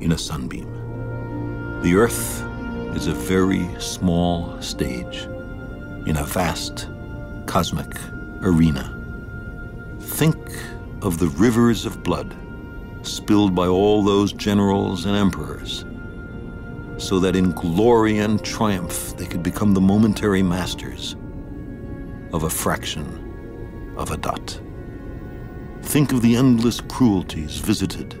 in a sunbeam. The Earth is a very small stage in a vast cosmic arena. Think of the rivers of blood spilled by all those generals and emperors, so that in glory and triumph they could become the momentary masters of a fraction of a dot. Think of the endless cruelties visited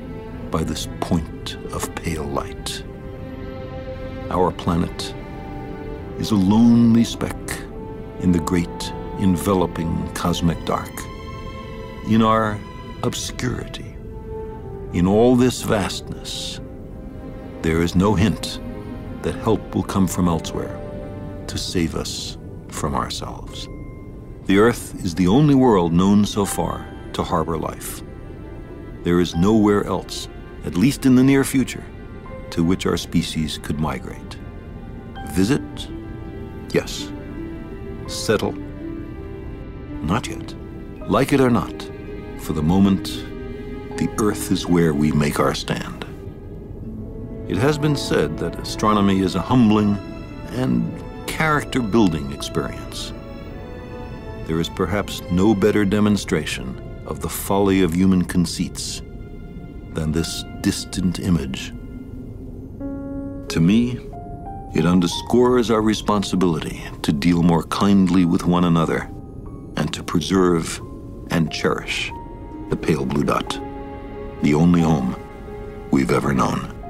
by this point of pale light. Our planet is a lonely speck in the great enveloping cosmic dark. In our obscurity, in all this vastness, there is no hint that help will come from elsewhere to save us from ourselves. The Earth is the only world known so far to harbor life. There is nowhere else, at least in the near future, to which our species could migrate. Visit? Yes. Settle? Not yet. Like it or not, for the moment, the Earth is where we make our stand. It has been said that astronomy is a humbling and character building experience. There is perhaps no better demonstration of the folly of human conceits than this distant image. To me, it underscores our responsibility to deal more kindly with one another and to preserve and cherish the pale blue dot, the only home we've ever known.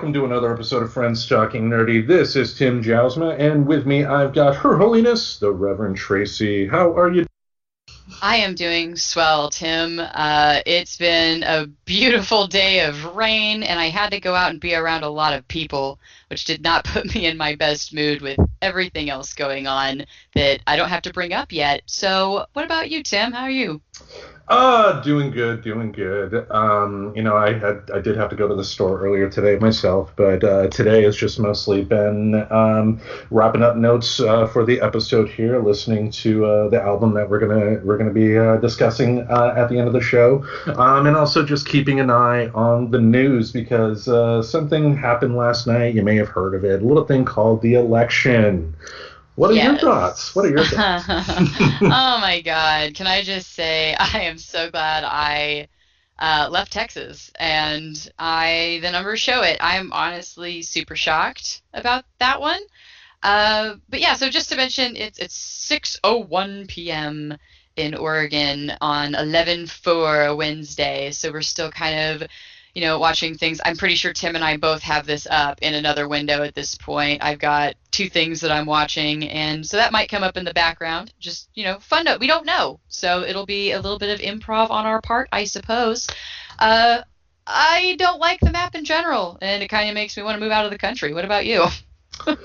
Welcome to another episode of Friends Talking Nerdy. This is Tim Jousma, and with me I've got Her Holiness, the Reverend Tracy. How are you? I am doing swell, Tim. Uh, it's been a beautiful day of rain, and I had to go out and be around a lot of people, which did not put me in my best mood with everything else going on that I don't have to bring up yet. So, what about you, Tim? How are you? Uh, doing good, doing good. Um, you know, I had I did have to go to the store earlier today myself, but uh, today has just mostly been um, wrapping up notes uh, for the episode here, listening to uh, the album that we're gonna we're gonna be uh, discussing uh, at the end of the show, um, and also just keeping an eye on the news because uh, something happened last night. You may have heard of it. A little thing called the election. What are your thoughts? What are your thoughts? oh my God. Can I just say, I am so glad I uh, left Texas and I the numbers show it. I'm honestly super shocked about that one. Uh, but yeah, so just to mention, it's it's 6:01 p.m. in Oregon on 11/4 Wednesday, so we're still kind of you know, watching things. I'm pretty sure Tim and I both have this up in another window at this point. I've got two things that I'm watching, and so that might come up in the background. Just, you know, fun note. We don't know. So it'll be a little bit of improv on our part, I suppose. Uh, I don't like the map in general, and it kind of makes me want to move out of the country. What about you?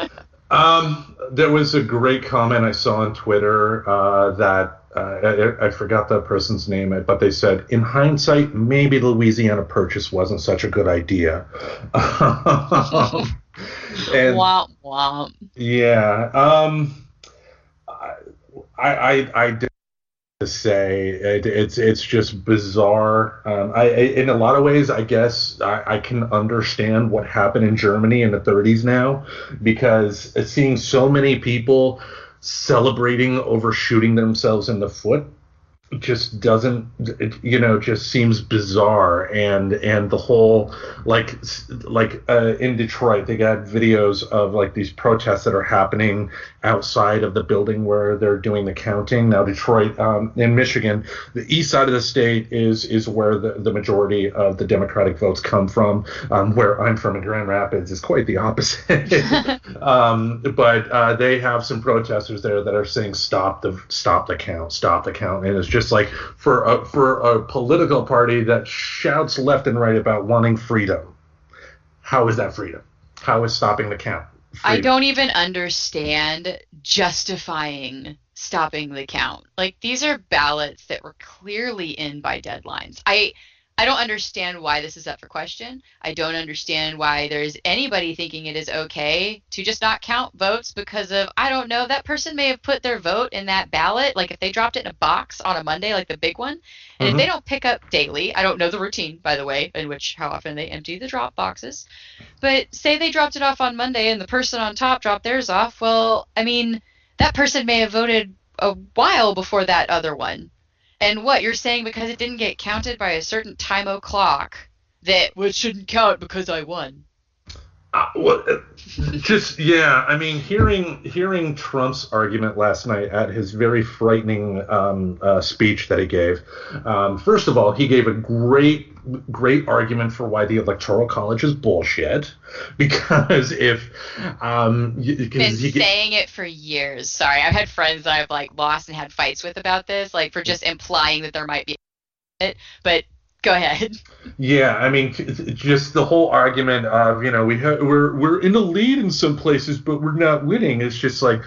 Um, there was a great comment I saw on Twitter uh, that uh, I, I, forgot that person's name, but they said, in hindsight, maybe the Louisiana Purchase wasn't such a good idea. and, womp womp. Yeah. Um, I, I, I did to say it, it's it's just bizarre. Um, I, in a lot of ways, I guess I, I, can understand what happened in Germany in the 30s now, because seeing so many people celebrating over shooting themselves in the foot just doesn't it, you know just seems bizarre. And and the whole like like uh, in Detroit they got videos of like these protests that are happening outside of the building where they're doing the counting. Now Detroit um, in Michigan the east side of the state is is where the, the majority of the Democratic votes come from. Um, where I'm from in Grand Rapids is quite the opposite. Um, but uh, they have some protesters there that are saying stop the stop the count stop the count. And it's just like for a, for a political party that shouts left and right about wanting freedom. How is that freedom? How is stopping the count? Freedom? I don't even understand justifying stopping the count. Like these are ballots that were clearly in by deadlines. I I don't understand why this is up for question. I don't understand why there's anybody thinking it is okay to just not count votes because of, I don't know, that person may have put their vote in that ballot. Like if they dropped it in a box on a Monday, like the big one, and mm-hmm. if they don't pick up daily, I don't know the routine, by the way, in which how often they empty the drop boxes, but say they dropped it off on Monday and the person on top dropped theirs off. Well, I mean, that person may have voted a while before that other one and what you're saying because it didn't get counted by a certain time o'clock that it shouldn't count because I won. Uh, well, uh, just yeah. I mean, hearing hearing Trump's argument last night at his very frightening um, uh, speech that he gave. Um, first of all, he gave a great great argument for why the electoral college is bullshit. Because if um, been saying it for years. Sorry, I've had friends that I've like lost and had fights with about this, like for just implying that there might be it, but go ahead. Yeah, I mean, just the whole argument of you know we we're we're in the lead in some places, but we're not winning. It's just like,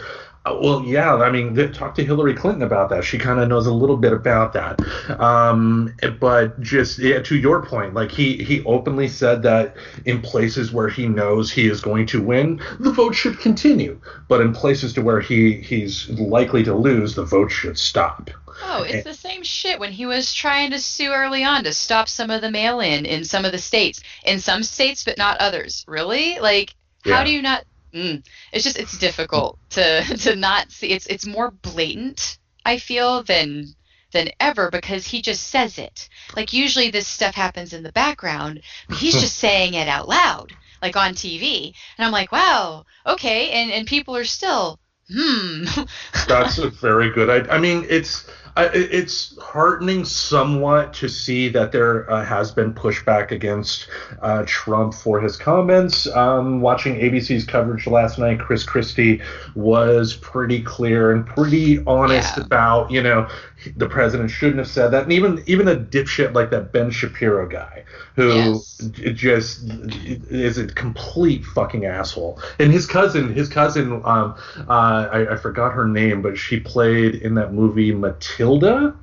well, yeah. I mean, talk to Hillary Clinton about that. She kind of knows a little bit about that. Um, but just yeah, to your point, like he he openly said that in places where he knows he is going to win, the vote should continue. But in places to where he he's likely to lose, the vote should stop. Oh, it's the same shit when he was trying to sue early on to stop some of the mail in in some of the states. In some states, but not others. Really? Like, yeah. how do you not? Mm, it's just it's difficult to to not see. It's it's more blatant. I feel than than ever because he just says it. Like usually this stuff happens in the background, but he's just saying it out loud, like on TV. And I'm like, wow, okay. And and people are still, hmm. That's a very good. I, I mean, it's it's heartening somewhat to see that there uh, has been pushback against uh, Trump for his comments. Um, watching ABC's coverage last night, Chris Christie was pretty clear and pretty honest yeah. about, you know, the president shouldn't have said that. And even even a dipshit like that Ben Shapiro guy, who yes. just is a complete fucking asshole. And his cousin, his cousin, um, uh, I, I forgot her name, but she played in that movie Matilda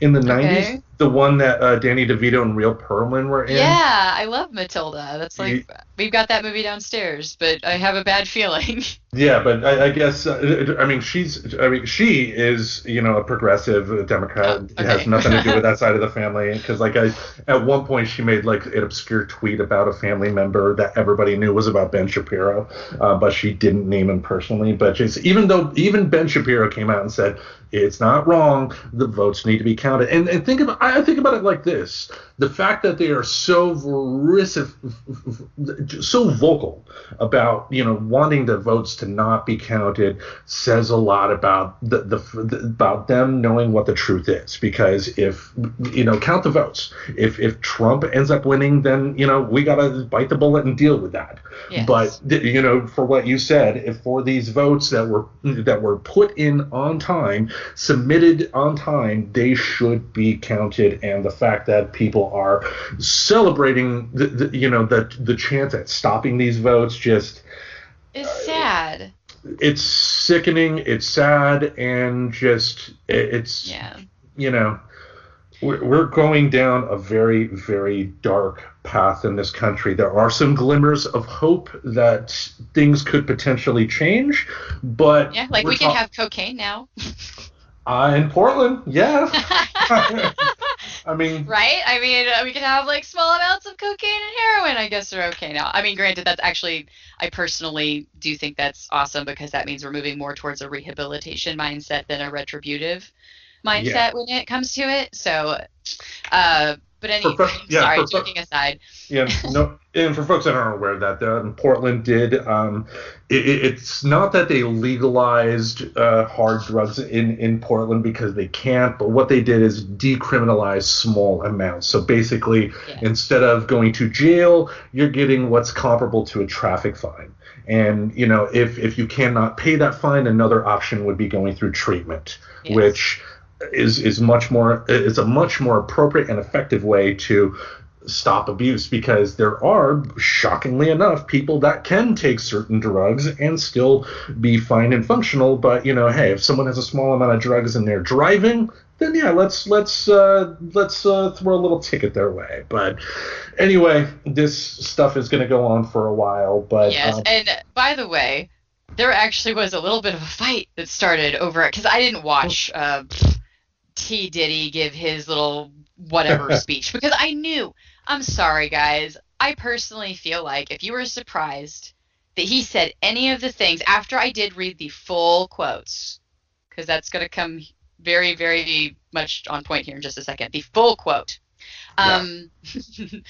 in the okay. 90s the one that uh, Danny DeVito and Rhea Perlman were in. Yeah, I love Matilda. That's like we've got that movie downstairs, but I have a bad feeling. Yeah, but I, I guess uh, I mean she's I mean she is you know a progressive Democrat. Oh, okay. It has nothing to do with that side of the family because like I at one point she made like an obscure tweet about a family member that everybody knew was about Ben Shapiro, uh, but she didn't name him personally. But just even though even Ben Shapiro came out and said It's not wrong. The votes need to be counted. And, and think about I think about it like this: the fact that they are so verisive, so vocal about you know wanting the votes to not be counted says a lot about the, the, the about them knowing what the truth is. Because if you know count the votes, if if Trump ends up winning, then you know we gotta bite the bullet and deal with that. Yes. But you know, for what you said, if for these votes that were that were put in on time, submitted on time, they should be counted. And the fact that people are celebrating, the, the you know, the the chance at stopping these votes just It's sad. it's sickening, it's sad, and just it- it's Yeah. you know we're, we're going down a very very dark path in this country there are some glimmers of hope that things could potentially change but Yeah, like we're can talk- have cocaine now. uh, in portland yeah i mean right? I mean, uh, we can have like small amounts of cocaine and heroin. I guess are okay now. I mean, granted, that's actually, I personally do think that's awesome because that means we're moving more towards a rehabilitation mindset than a retributive mindset Yeah. when it comes to it. So, uh, but anyway, yeah, sorry, for joking aside. yeah no and for folks that aren't aware of that um, portland did um, it- it's not that they legalized uh, hard drugs in, in portland because they can't but what they did is decriminalize small amounts so basically Yeah. instead of going to jail you're getting what's comparable to a traffic fine and you know if if you cannot pay that fine another option would be going through treatment Yes. which is is much more is a much more appropriate and effective way to stop abuse because there are shockingly enough people that can take certain drugs and still be fine and functional. But you know hey if someone has a small amount of drugs and they're driving then yeah let's let's uh, let's uh, throw a little ticket their way. But anyway this stuff is going to go on for a while but Yes, um, and by the way, there actually was a little bit of a fight that started over it because I didn't watch uh, T Diddy give his little whatever speech because I knew. I'm sorry, guys. I personally feel like if you were surprised that he said any of the things after I did read the full quotes, because that's going to come very, very much on point here in just a second. The full quote. Yeah. Um,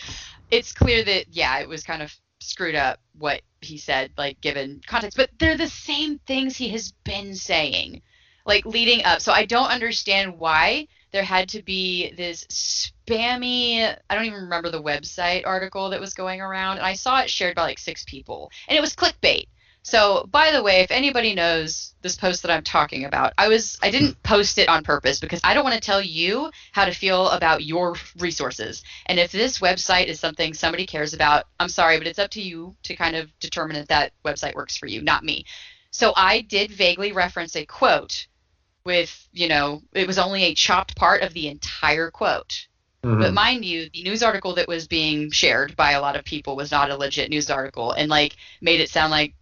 it's clear that yeah, it was kind of screwed up what he said, like given context, but they're the same things he has been saying, like leading up. So I don't understand why there had to be this spammy. I don't even remember the website article that was going around, and I saw it shared by like six people, and it was clickbait. So, by the way, if anybody knows this post that I'm talking about, I was I didn't post it on purpose because I don't want to tell you how to feel about your resources. And if this website is something somebody cares about, I'm sorry, but it's up to you to kind of determine if that website works for you, not me. So I did vaguely reference a quote with, you know, it was only a chopped part of the entire quote. mhm. But mind you, the news article that was being shared by a lot of people was not a legit news article and like made it sound like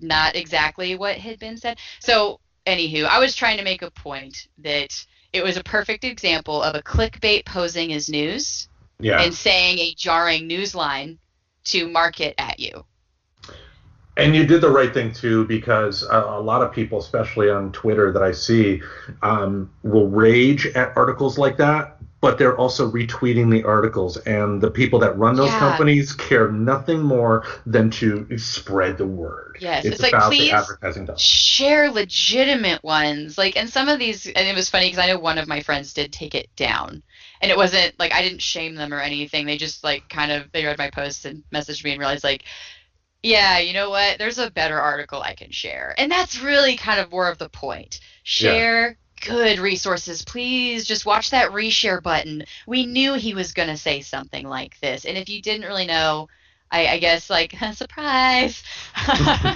not exactly what had been said. So, anywho, I was trying to make a point that it was a perfect example of a clickbait posing as news yeah and saying a jarring news line to market at you. And you did the right thing too, because a, a lot of people, especially on Twitter that I see, um, will rage at articles like that, but they're also retweeting the articles. And the people that run those Yeah. companies care nothing more than to spread the word. Yes, it's, it's like, about please the advertising dollars. Share legitimate ones. Like, and some of these, and it was funny because I know one of my friends did take it down. And it wasn't like I didn't shame them or anything. They just like kind of they read my posts and messaged me and realized like, yeah, you know what? There's a better article I can share. And that's really kind of more of the point. Share good resources. Please just watch that reshare button. We knew he was going to say something like this. And if you didn't really know, I, I guess like surprise.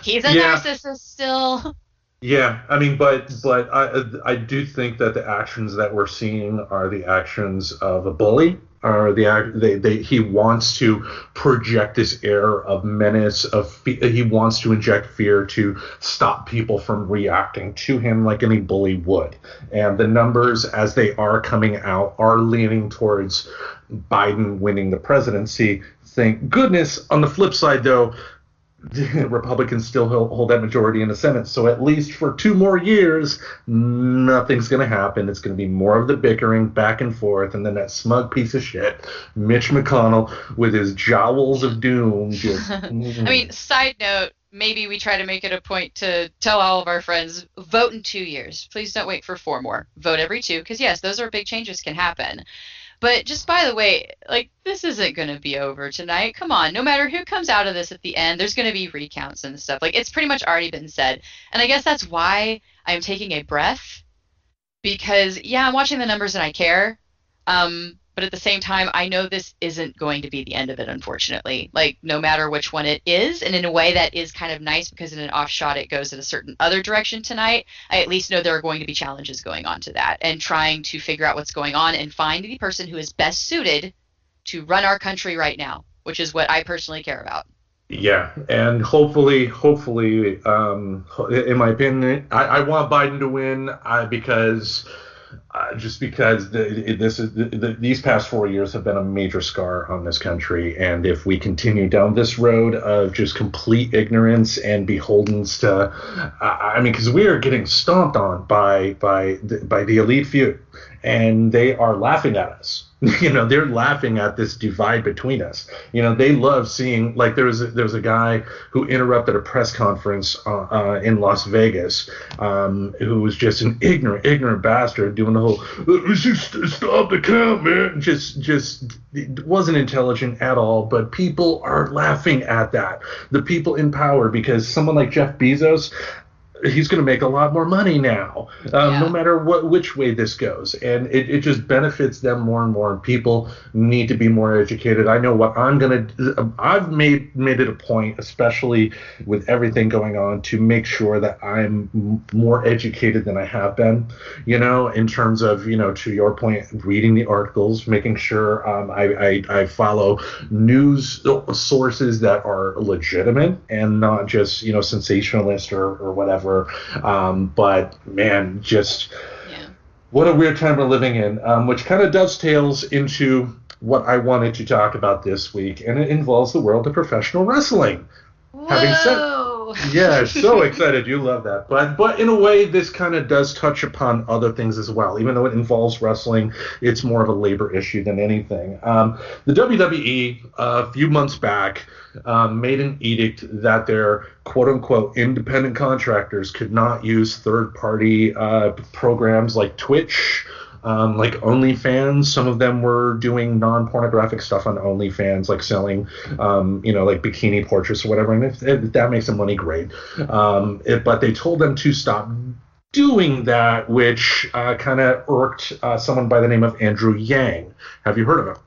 He's a Yeah. narcissist still. Yeah, I mean, but but I I do think that the actions that we're seeing are the actions of a bully. Are the they, they he wants to project this air of menace of fe- he wants to inject fear to stop people from reacting to him like any bully would. And the numbers as they are coming out are leaning towards Biden winning the presidency. Thank goodness. On the flip side, though, Republicans still hold, hold that majority in the Senate. So at least for two more years, nothing's going to happen. It's going to be more of the bickering back and forth, and then that smug piece of shit, Mitch McConnell, with his jowls of doom. Just, I mean, mm. side note, maybe we try to make it a point to tell all of our friends vote in two years. Please don't wait for four more. Vote every two, because yes, those are big changes can happen. But just by the way, like this isn't going to be over tonight. Come on, no matter who comes out of this at the end, there's going to be recounts and stuff. Like it's pretty much already been said. And I guess that's why I'm taking a breath because yeah, I'm watching the numbers and I care. Um, but at the same time, I know this isn't going to be the end of it, unfortunately. Like, no matter which one it is, and in a way that is kind of nice because in an offshot it goes in a certain other direction tonight, I at least know there are going to be challenges going on to that and trying to figure out what's going on and find the person who is best suited to run our country right now, which is what I personally care about. Yeah, and hopefully, hopefully, um, in my opinion, I, I want Biden to win uh, because uh, just because the, this is the, these past four years have been a major scar on this country, and if we continue down this road of just complete ignorance and beholdens to, uh, I mean, because we are getting stomped on by by the, by the elite few, and they are laughing at us. you know they're laughing at this divide between us. You know they love seeing like there was a, there was a guy who interrupted a press conference uh, uh, in las vegas um, who was just an ignorant ignorant bastard doing the whole just stop the count man. Just just wasn't intelligent at all but people are laughing at that. The people in power because someone like jeff bezos he's going to make a lot more money now, um, yeah. no matter what which way this goes, and it, it just benefits them more and more. And people need to be more educated. I know what I'm going to. I've made made it a point, especially with everything going on, to make sure that I'm more educated than I have been. You know, in terms of you know, to your point, reading the articles, making sure um, I, I I follow news sources that are legitimate and not just you know sensationalist or or whatever whatever. Um, but man, just yeah. what a weird time we're living in, um, which kind of dovetails into what I wanted to talk about this week, and it involves the world of professional wrestling. Whoa. Having said yeah, so excited. You love that. But but in a way, this kind of does touch upon other things as well. Even though it involves wrestling, it's more of a labor issue than anything. Um, the WWE uh, a few months back um, made an edict that their quote unquote independent contractors could not use third party uh, programs like Twitch um, like OnlyFans. Some of them were doing non-pornographic stuff on OnlyFans, like selling, um, you know, like bikini portraits or whatever. And if, if that makes them money, great. Um, it, but they told them to stop doing that, which uh, kind of irked uh, someone by the name of Andrew Yang. Have you heard of him?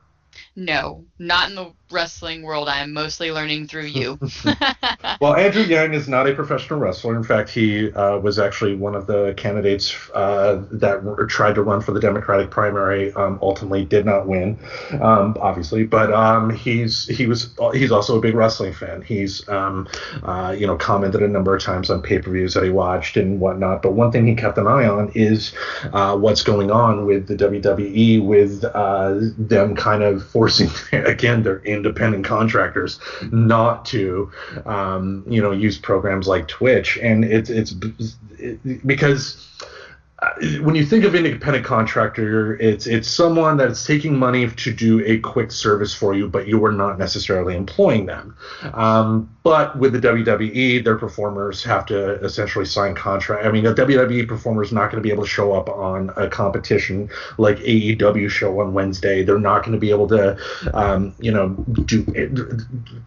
No, not in the wrestling world. I am mostly learning through you. well, Andrew Yang is not a professional wrestler. In fact, he uh, was actually one of the candidates uh, that tried to run for the Democratic primary. Um, ultimately, did not win, um, obviously. But um, he's he was he's also a big wrestling fan. He's um, uh, you know commented a number of times on pay-per-views that he watched and whatnot. But one thing he kept an eye on is uh, what's going on with the WWE, with uh, them kind of forcing again they're independent contractors not to, um, you know, use programs like Twitch, and it's it's it, because when you think of independent contractor, it's it's someone that's taking money to do a quick service for you, but you are not necessarily employing them. Um, but with the WWE, their performers have to essentially sign contract. I mean, a WWE performer is not going to be able to show up on a competition like AEW show on Wednesday. They're not going to be able to, um, you know, do.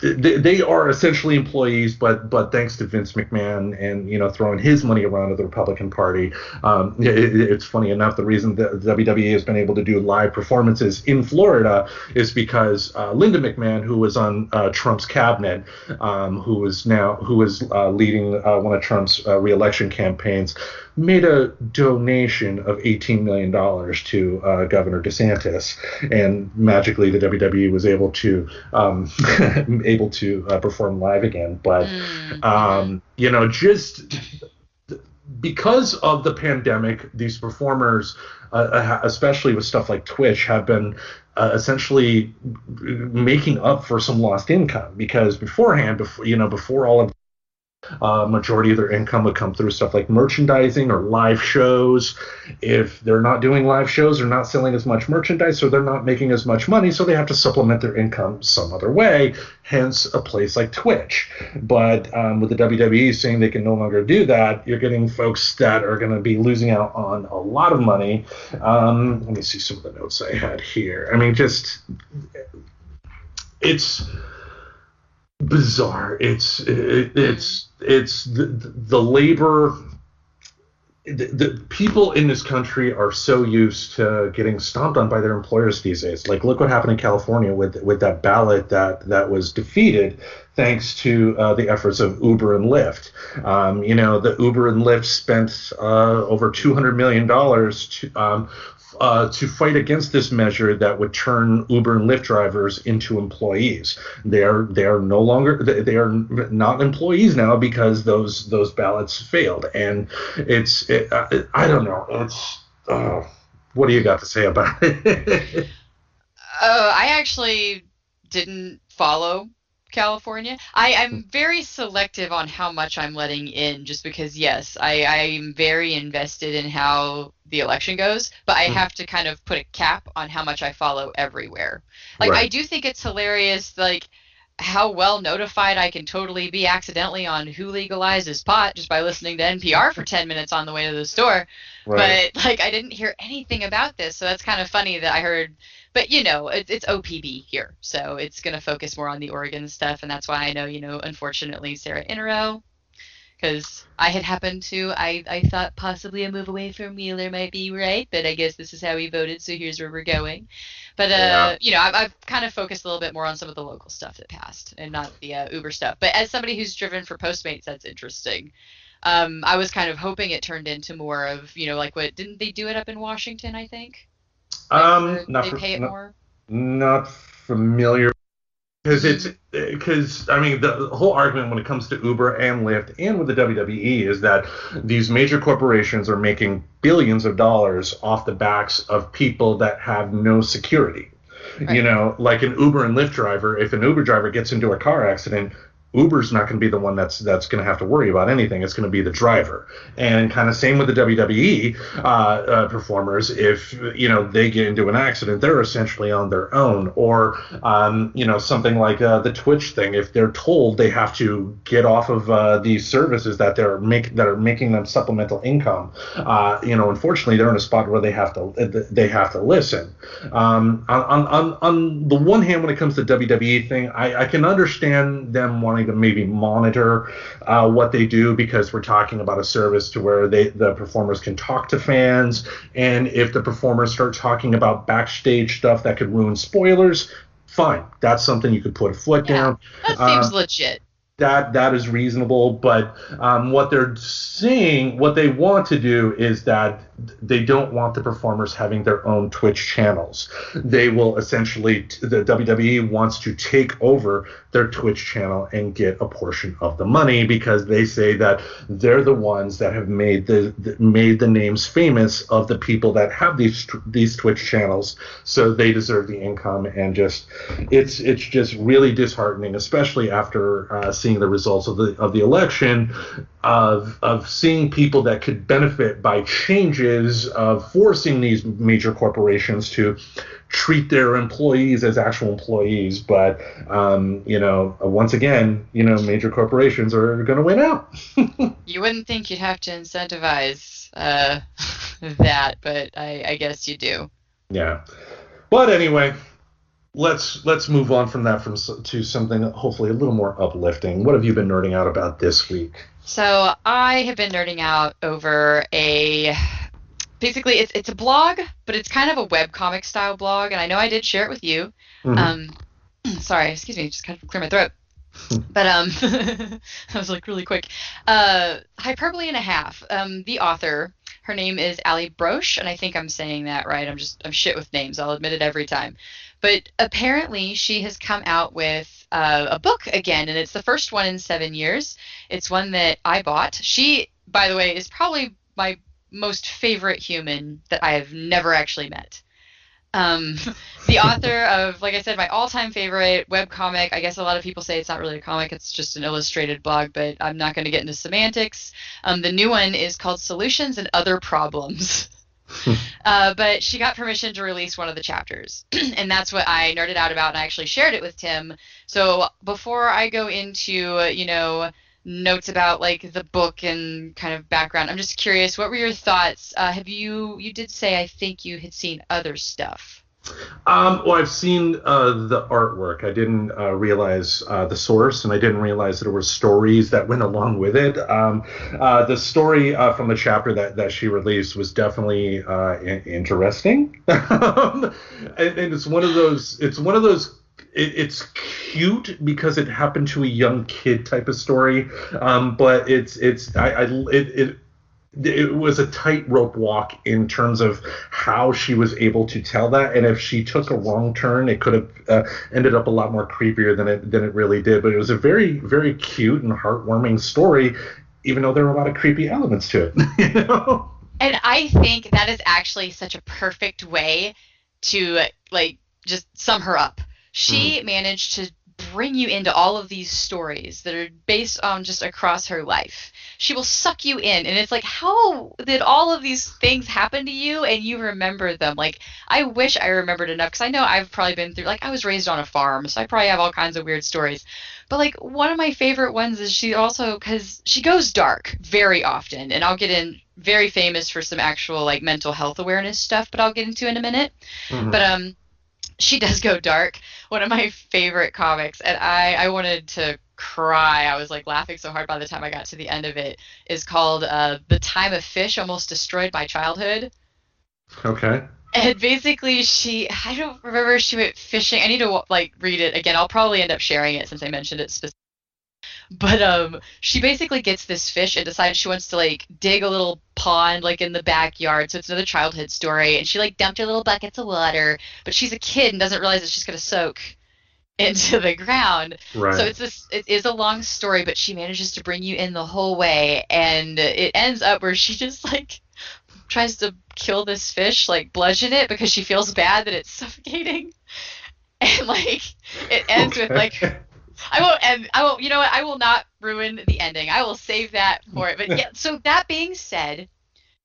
They, they are essentially employees, but but thanks to Vince McMahon and you know throwing his money around at the Republican Party. Um, it, it's funny enough, the reason that WWE has been able to do live performances in Florida is because uh, Linda McMahon, who was on uh, Trump's cabinet, um, who is now who is uh, leading uh, one of Trump's uh, reelection campaigns, made a donation of 18 million dollars to uh, Governor DeSantis, and magically the WWE was able to um, able to perform live again. But mm. um, you know, just because of the pandemic, these performers, uh, uh especially with stuff like Twitch, have been uh, essentially making up for some lost income because beforehand, before you know, before all of uh, majority of their income would come through stuff like merchandising or live shows. If they're not doing live shows, they're not selling as much merchandise, so they're not making as much money, so they have to supplement their income some other way. Hence, a place like Twitch. But um, with the WWE saying they can no longer do that, you're getting folks that are going to be losing out on a lot of money. Um, let me see some of the notes I had here. I mean, just it's bizarre. It's it, it's it's the, the labor. The, the, people in this country are so used to getting stomped on by their employers these days. Like, look what happened in California with with that ballot that that was defeated thanks to uh, the efforts of Uber and Lyft. Um, you know, the Uber and Lyft spent uh, over two hundred million dollars to um, uh, to fight against this measure that would turn Uber and Lyft drivers into employees. They are they are no longer they are not employees now because those those ballots failed. And it's it, I, I don't know. It's uh, what do you got to say about it? Oh, I actually didn't follow California. I, I'm very selective on how much I'm letting in, just because yes, I, I'm very invested in how the election goes, but I mm. have to kind of put a cap on how much I follow everywhere. Like right. I do think it's hilarious, like how well notified I can totally be accidentally on who legalizes pot just by listening to NPR for 10 minutes on the way to the store. Right. But like I didn't hear anything about this, so that's kind of funny that I heard but you know, it, it's OPB here, so it's going to focus more on the Oregon stuff, and that's why I know, you know, unfortunately, Sarah Iannarone, because I had happened to, I, I thought possibly a move away from Wheeler might be right, but I guess this is how we voted, so here's where we're going. But uh, yeah. you know, I've, I've kind of focused a little bit more on some of the local stuff that passed, and not the uh, Uber stuff. But as somebody who's driven for Postmates, that's interesting. Um, I was kind of hoping it turned into more of, you know, like what didn't they do it up in Washington? I think. Um, not, for, not, not familiar because it's because I mean the whole argument when it comes to Uber and Lyft and with the WWE is that these major corporations are making billions of dollars off the backs of people that have no security. Right. You know, like an Uber and Lyft driver, if an Uber driver gets into a car accident, Uber's not going to be the one that's that's going to have to worry about anything. It's going to be the driver. And kind of same with the WWE uh, uh, performers. If you know they get into an accident, they're essentially on their own. Or um, you know something like uh, the Twitch thing. If they're told they have to get off of uh, these services that they're make that are making them supplemental income, uh, you know, unfortunately they're in a spot where they have to they have to listen. Um, on, on on the one hand, when it comes to WWE thing, I, I can understand them wanting to maybe monitor uh, what they do because we're talking about a service to where they the performers can talk to fans, and if the performers start talking about backstage stuff that could ruin spoilers, fine, that's something you could put a foot yeah, down. That seems uh, legit that that is reasonable but um, what they're seeing what they want to do is that they don't want the performers having their own twitch channels. They will essentially the wwe wants to take over their twitch channel and get a portion of the money because they say that they're the ones that have made the, made the names famous of the people that have these these twitch channels. So they deserve the income and just it's it's just really disheartening especially after uh, seeing the results of the of the election, of of seeing people that could benefit by changes of forcing these major corporations to treat their employees as actual employees. But um, you know, once again, you know, major corporations are going to win out. you wouldn't think you'd have to incentivize uh, that, but I, I guess you do. Yeah. But anyway, let's let's move on from that from to something hopefully a little more uplifting. What have you been nerding out about this week? So I have been nerding out over a basically it's it's a blog, but it's kind of a web comic style blog, and I know I did share it with you. Mm-hmm. Um, sorry, excuse me, just kind of clear my throat. but um, I was like really quick. Uh, hyperbole and a half. Um, the author, her name is Allie Brosh, and I think I'm saying that right. I'm just I'm shit with names. I'll admit it every time. But apparently, she has come out with uh, a book again, and it's the first one in seven years. It's one that I bought. She by the way, is probably my most favorite human that I have never actually met. Um, the author of, like I said, my all-time favorite web comic. I guess a lot of people say it's not really a comic; it's just an illustrated blog. But I'm not going to get into semantics. Um, the new one is called "Solutions and Other Problems." uh, but she got permission to release one of the chapters, and that's what I nerded out about, and I actually shared it with Tim. So before I go into, you know, notes about like the book and kind of background, I'm just curious, what were your thoughts? Uh, have you you did say I think you had seen other stuff. Um, well, I've seen uh, the artwork. I didn't uh, realize uh, the source, and I didn't realize that there were stories that went along with it. Um, uh, the story uh, from the chapter that, that she released was definitely uh, in- interesting, um, and, and, it's one of those. It's one of those. It, it's cute because it happened to a young kid type of story, um, but it's it's I, I it, it it was a tightrope walk in terms of how she was able to tell that and if she took a wrong turn it could have uh, ended up a lot more creepier than it than it really did. But it was a very very cute and heartwarming story even though there were a lot of creepy elements to it. You know? And i think that is actually such a perfect way to like just sum her up. She mm-hmm. managed to bring you into all of these stories that are based on just across her life she will suck you in. And it's like how did all of these things happen to you? And you remember them. Like i wish i remembered enough because i know i've probably been through like i was raised on a farm so i probably have all kinds of weird stories. But like one of my favorite ones is she also because she goes dark very often. And i'll get in very famous for some actual like mental health awareness stuff but i'll get into in a minute. Mm-hmm. but um she does go dark. One of my favorite comics and i i wanted to cry. I was like laughing so hard by the time I got to the end of it. Is called uh, "The Time of Fish Almost Destroyed My Childhood." Okay. And basically, she I don't remember she went fishing. I need to like read it again. I'll probably end up sharing it since I mentioned it specifically. But um, she basically gets this fish and decides she wants to like dig a little pond like in the backyard. So it's another childhood story. And she like dumped her little buckets of water, but she's a kid and doesn't realize that she's gonna soak into the ground. Right. So it's this it is a long story, but she manages to bring you in the whole way and it ends up where she just like tries to kill this fish, like bludgeon it because she feels bad that it's suffocating. And like it ends okay. with like I won't and I won't you know what, I will not ruin the ending. I will save that for it. But yeah, so that being said,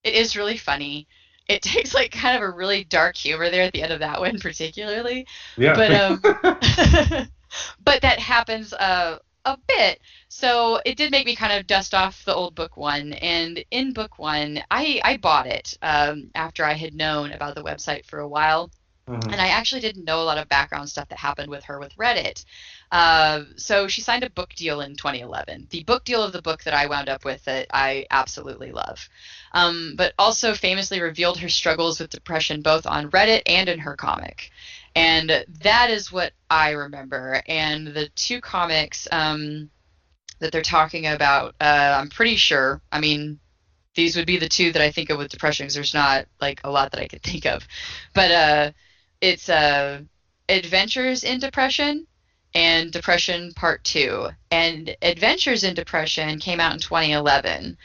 it is really funny it takes like kind of a really dark humor there at the end of that one particularly. Yeah. But um but that happens uh a bit. So it did make me kind of dust off the old book one. And in book one, I, I bought it um, after I had known about the website for a while. Mm-hmm. And I actually didn't know a lot of background stuff that happened with her with Reddit. Uh, so she signed a book deal in 2011. The book deal of the book that I wound up with that I absolutely love. Um, but also famously revealed her struggles with depression both on Reddit and in her comic. And that is what I remember. And the two comics um, that they're talking about, uh, I'm pretty sure, I mean, these would be the two that I think of with depression because there's not like a lot that I could think of. But uh, it's uh, Adventures in Depression and Depression Part 2. And Adventures in Depression came out in 2011.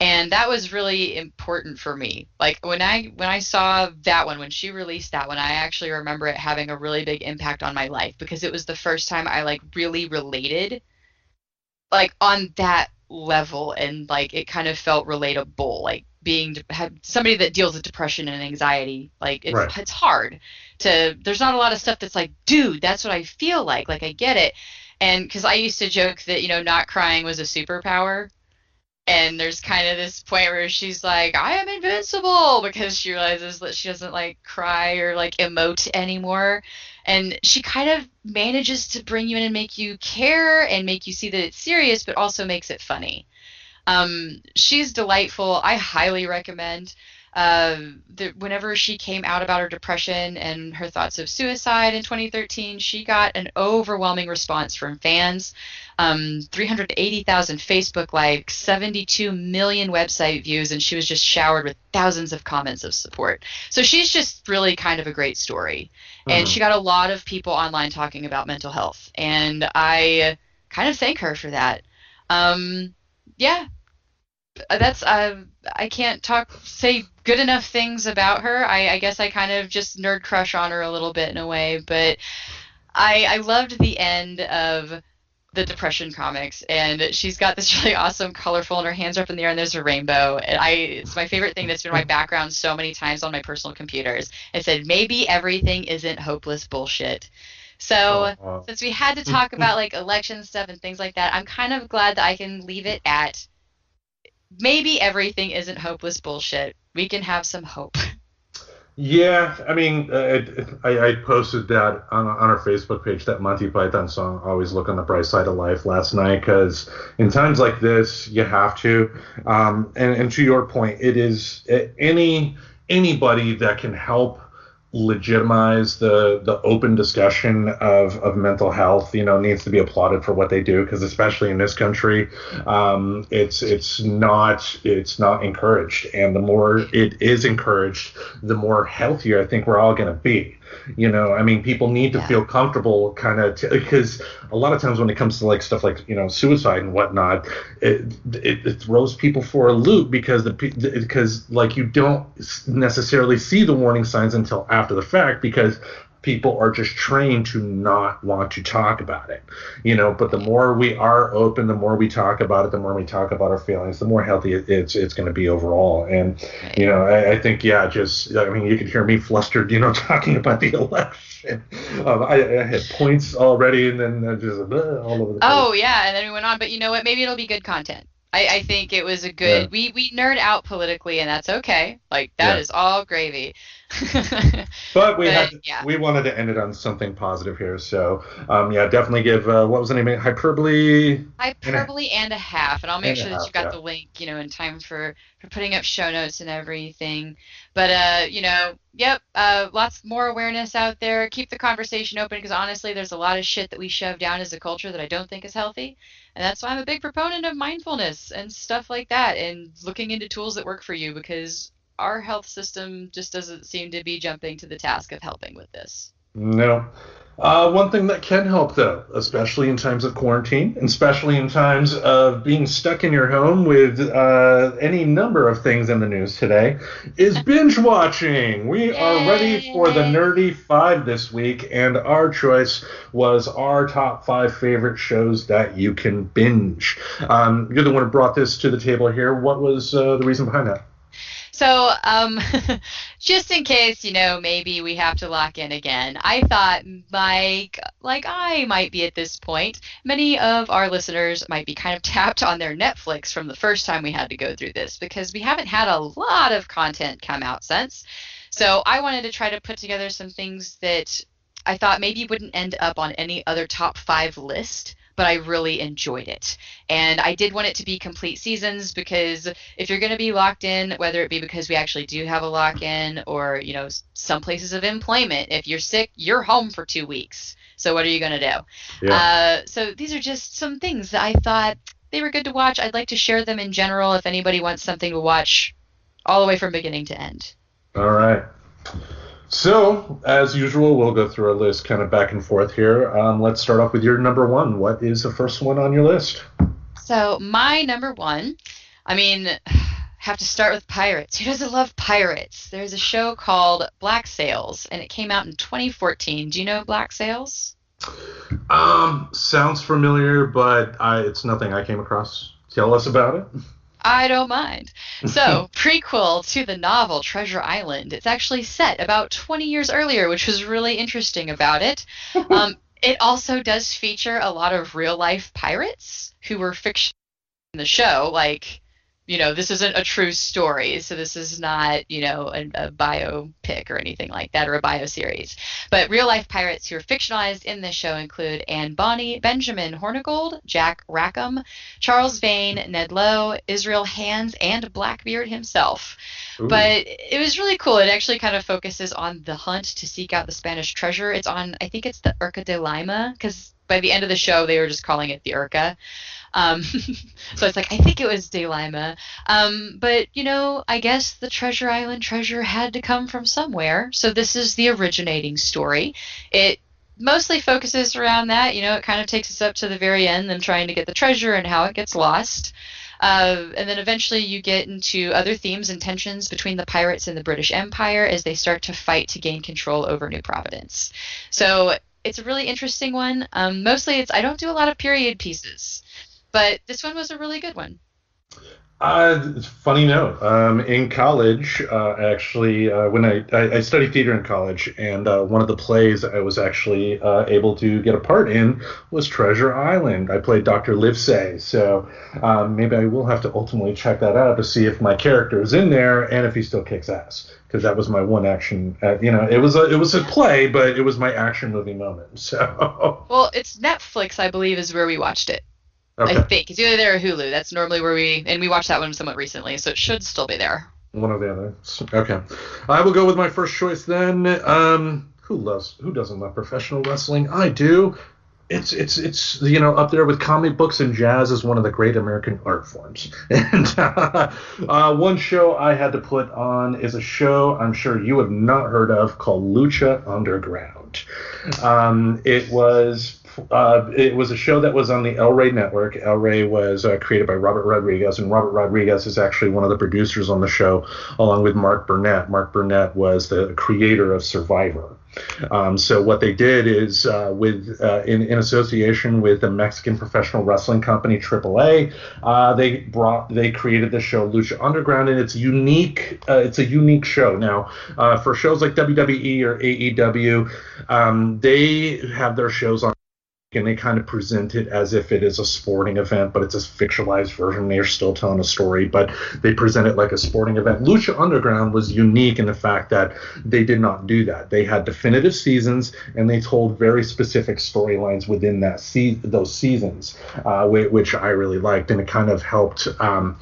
And that was really important for me. Like when I when I saw that one when she released that one, I actually remember it having a really big impact on my life because it was the first time I like really related like on that level and like it kind of felt relatable like being have somebody that deals with depression and anxiety like it's right. it's hard to there's not a lot of stuff that's like dude that's what i feel like like i get it and because i used to joke that you know not crying was a superpower and there's kind of this point where she's like i am invincible because she realizes that she doesn't like cry or like emote anymore and she kind of manages to bring you in and make you care and make you see that it's serious but also makes it funny um, she's delightful. I highly recommend. Uh, the, whenever she came out about her depression and her thoughts of suicide in 2013, she got an overwhelming response from fans. Um, 380,000 Facebook likes, 72 million website views, and she was just showered with thousands of comments of support. So she's just really kind of a great story. Mm-hmm. And she got a lot of people online talking about mental health. And I kind of thank her for that. Um, yeah, that's uh, I can't talk say good enough things about her. I, I guess I kind of just nerd crush on her a little bit in a way, but I I loved the end of the depression comics and she's got this really awesome colorful and her hands are up in the air and there's a rainbow and i it's my favorite thing that's been my background so many times on my personal computers it said maybe everything isn't hopeless bullshit so Oh, wow. since we had to talk about like election stuff and things like that i'm kind of glad that i can leave it at maybe everything isn't hopeless bullshit we can have some hope Yeah, I mean, uh, I, I posted that on, on our Facebook page, that Monty Python song, Always Look on the Bright Side of Life, last night, because in times like this, you have to. Um, and, and to your point, it is any anybody that can help legitimize the the open discussion of, of mental health you know needs to be applauded for what they do because especially in this country um, it's it's not it's not encouraged. And the more it is encouraged the more healthier i think we're all going to be you know i mean people need to Yeah. feel comfortable kind of because a lot of times when it comes to like stuff like you know suicide and whatnot it, it, it throws people for a loop because the because like you don't necessarily see the warning signs until after the fact because people are just trained to not want to talk about it you know but the more we are open the more we talk about it the more we talk about our feelings the more healthy it's it's going to be overall and you know I, I think yeah just i mean you could hear me flustered you know talking about the election um, I, I had points already and then just uh, all over the place Oh yeah, and then we went on, but you know what? Maybe it'll be good content. I, I think it was a good. Yeah. We we nerd out politically, and that's okay. Like that Yeah. is all gravy. But we But, had yeah. we wanted to end it on something positive here, so um, yeah, definitely give uh, what was the name? of it? Hyperbole. Hyperbole and a half, and I'll make And a sure that half, you got yeah. the link, you know, in time for for putting up show notes and everything. But uh, you know, yep, uh, lots more awareness out there. Keep the conversation open because honestly, there's a lot of shit that we shove down as a culture that I don't think is healthy, and that's why I'm a big proponent of mindfulness and stuff like that, and looking into tools that work for you because our health system just doesn't seem to be jumping to the task of helping with this. No. Uh, one thing that can help, though, especially in times of quarantine, especially in times of being stuck in your home with uh, any number of things in the news today, is binge watching. We are ready for the Nerdy Five this week, and our choice was our top five favorite shows that you can binge. Um, you're the one who brought this to the table here. What was uh, the reason behind that? So, um, just in case, you know, maybe we have to lock in again, I thought, Mike, like I might be at this point, many of our listeners might be kind of tapped on their Netflix from the first time we had to go through this because we haven't had a lot of content come out since. So, I wanted to try to put together some things that I thought maybe wouldn't end up on any other top five list, but I really enjoyed it. And I did want it to be complete seasons because if you're going to be locked in, whether it be because we actually do have a lock in or, you know, some places of employment, if you're sick, you're home for two weeks. So what are you going to do? Uh, so these are just some things that I thought they were good to watch. I'd like to share them in general if anybody wants something to watch all the way from beginning to end. All right. So, as usual, we'll go through our list kind of back and forth here. Um, let's start off with your number one. What is the first one on your list? So my number one, I mean, have to start with pirates. Who doesn't love pirates? There's a show called Black Sails, and it came out in 2014. Do you know Black Sails? Um, sounds familiar, but I, it's nothing I came across. Tell us about it. I don't mind. So, prequel to the novel Treasure Island. It's actually set about 20 years earlier, which was really interesting about it. Um, it also does feature a lot of real life pirates who were fiction in the show. Like, you know, this isn't a true story, so this is not, you know, a, a biopic or anything like that, or a bio series. But real life pirates who are fictionalized in this show include Anne Bonny, Benjamin Hornigold, Jack Rackham, Charles Vane, Ned Low, Israel Hands, and Blackbeard himself. Ooh. But it was really cool. It actually kind of focuses on the hunt to seek out the Spanish treasure. It's on, I think it's the Urca de Lima, because by the end of the show, they were just calling it the Urca. Um, so it's like, I think it was De Lima. Um, but, you know, I guess the Treasure Island treasure had to come from somewhere. So this is the originating story. It mostly focuses around that. You know, it kind of takes us up to the very end, them trying to get the treasure and how it gets lost. Uh, and then eventually you get into other themes and tensions between the pirates and the British Empire as they start to fight to gain control over New Providence. So it's a really interesting one. Um, mostly, it's I don't do a lot of period pieces, but this one was a really good one. Uh, funny note. Um, in college, uh, actually, uh, when I, I, I, studied theater in college, and uh, one of the plays I was actually uh, able to get a part in was Treasure Island. I played Dr. Livesey, so um, maybe I will have to ultimately check that out to see if my character is in there and if he still kicks ass. Because that was my one action. Uh, you know, it was a it was a play, but it was my action movie moment. So. Well, it's Netflix, I believe, is where we watched it. Okay. I think it's either there or Hulu. That's normally where we and we watched that one somewhat recently, so it should still be there. One or the other. Okay, I will go with my first choice then. Um, who loves who doesn't love professional wrestling? I do. It's it's it's you know up there with comic books and jazz is one of the great American art forms. And uh, uh, one show I had to put on is a show I'm sure you have not heard of called Lucha Underground. Um, it was uh, it was a show that was on the El Rey network. El Rey was uh, created by Robert Rodriguez, and Robert Rodriguez is actually one of the producers on the show, along with Mark Burnett. Mark Burnett was the creator of Survivor. Um, so what they did is, uh, with uh, in, in association with the Mexican professional wrestling company AAA, uh, they brought they created the show Lucha Underground, and it's unique. Uh, it's a unique show. Now, uh, for shows like WWE or AEW, um, they have their shows on and they kind of present it as if it is a sporting event, but it's a fictionalized version. They're still telling a story, but they present it like a sporting event. Lucha Underground was unique in the fact that they did not do that. They had definitive seasons, and they told very specific storylines within that se- those seasons, uh, which I really liked, and it kind of helped. Um,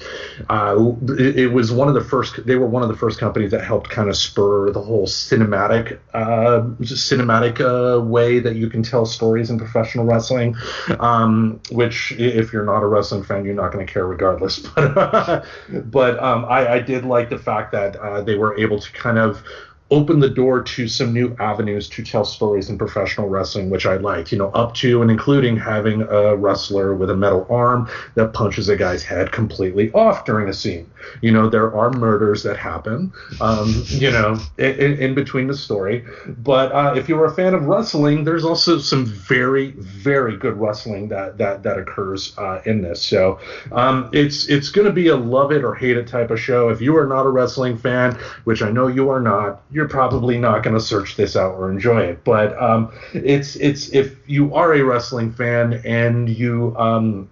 uh, it, was one of the first. They were one of the first companies that helped kind of spur the whole cinematic, uh, cinematic uh, way that you can tell stories in professional professional wrestling, um, which if you're not a wrestling fan, you're not going to care regardless. But but um, I, I, did like the fact that uh, they were able to kind of opened the door to some new avenues to tell stories in professional wrestling, which I liked, you know, up to and including having a wrestler with a metal arm that punches a guy's head completely off during a scene. You know, there are murders that happen, um, you know, in, in, between the story. But uh, if you're a fan of wrestling, there's also some very, very good wrestling that that that occurs uh, in this. So um, it's it's going to be a love it or hate it type of show. If you are not a wrestling fan, which I know you are not, you're probably not going to search this out or enjoy it. But um, it's it's if you are a wrestling fan and you um,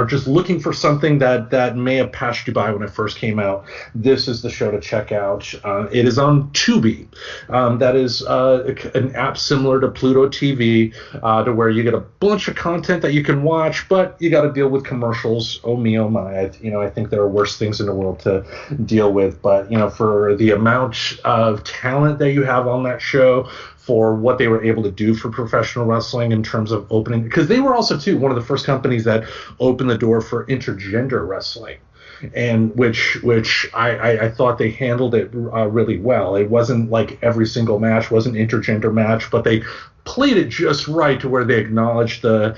or just looking for something that that may have passed you by when it first came out, this is the show to check out. Uh, it is on Tubi. Um, that is uh, an app similar to Pluto TV, uh, to where you get a bunch of content that you can watch, but you got to deal with commercials. Oh me, oh my! I, you know, I think there are worse things in the world to deal with. But you know, for the amount of talent that you have on that show, for what they were able to do for professional wrestling in terms of opening because they were also too one of the first companies that opened the door for intergender wrestling and which which I, I, I thought they handled it uh, really well. It wasn't like every single match was an intergender match, but they played it just right to where they acknowledged the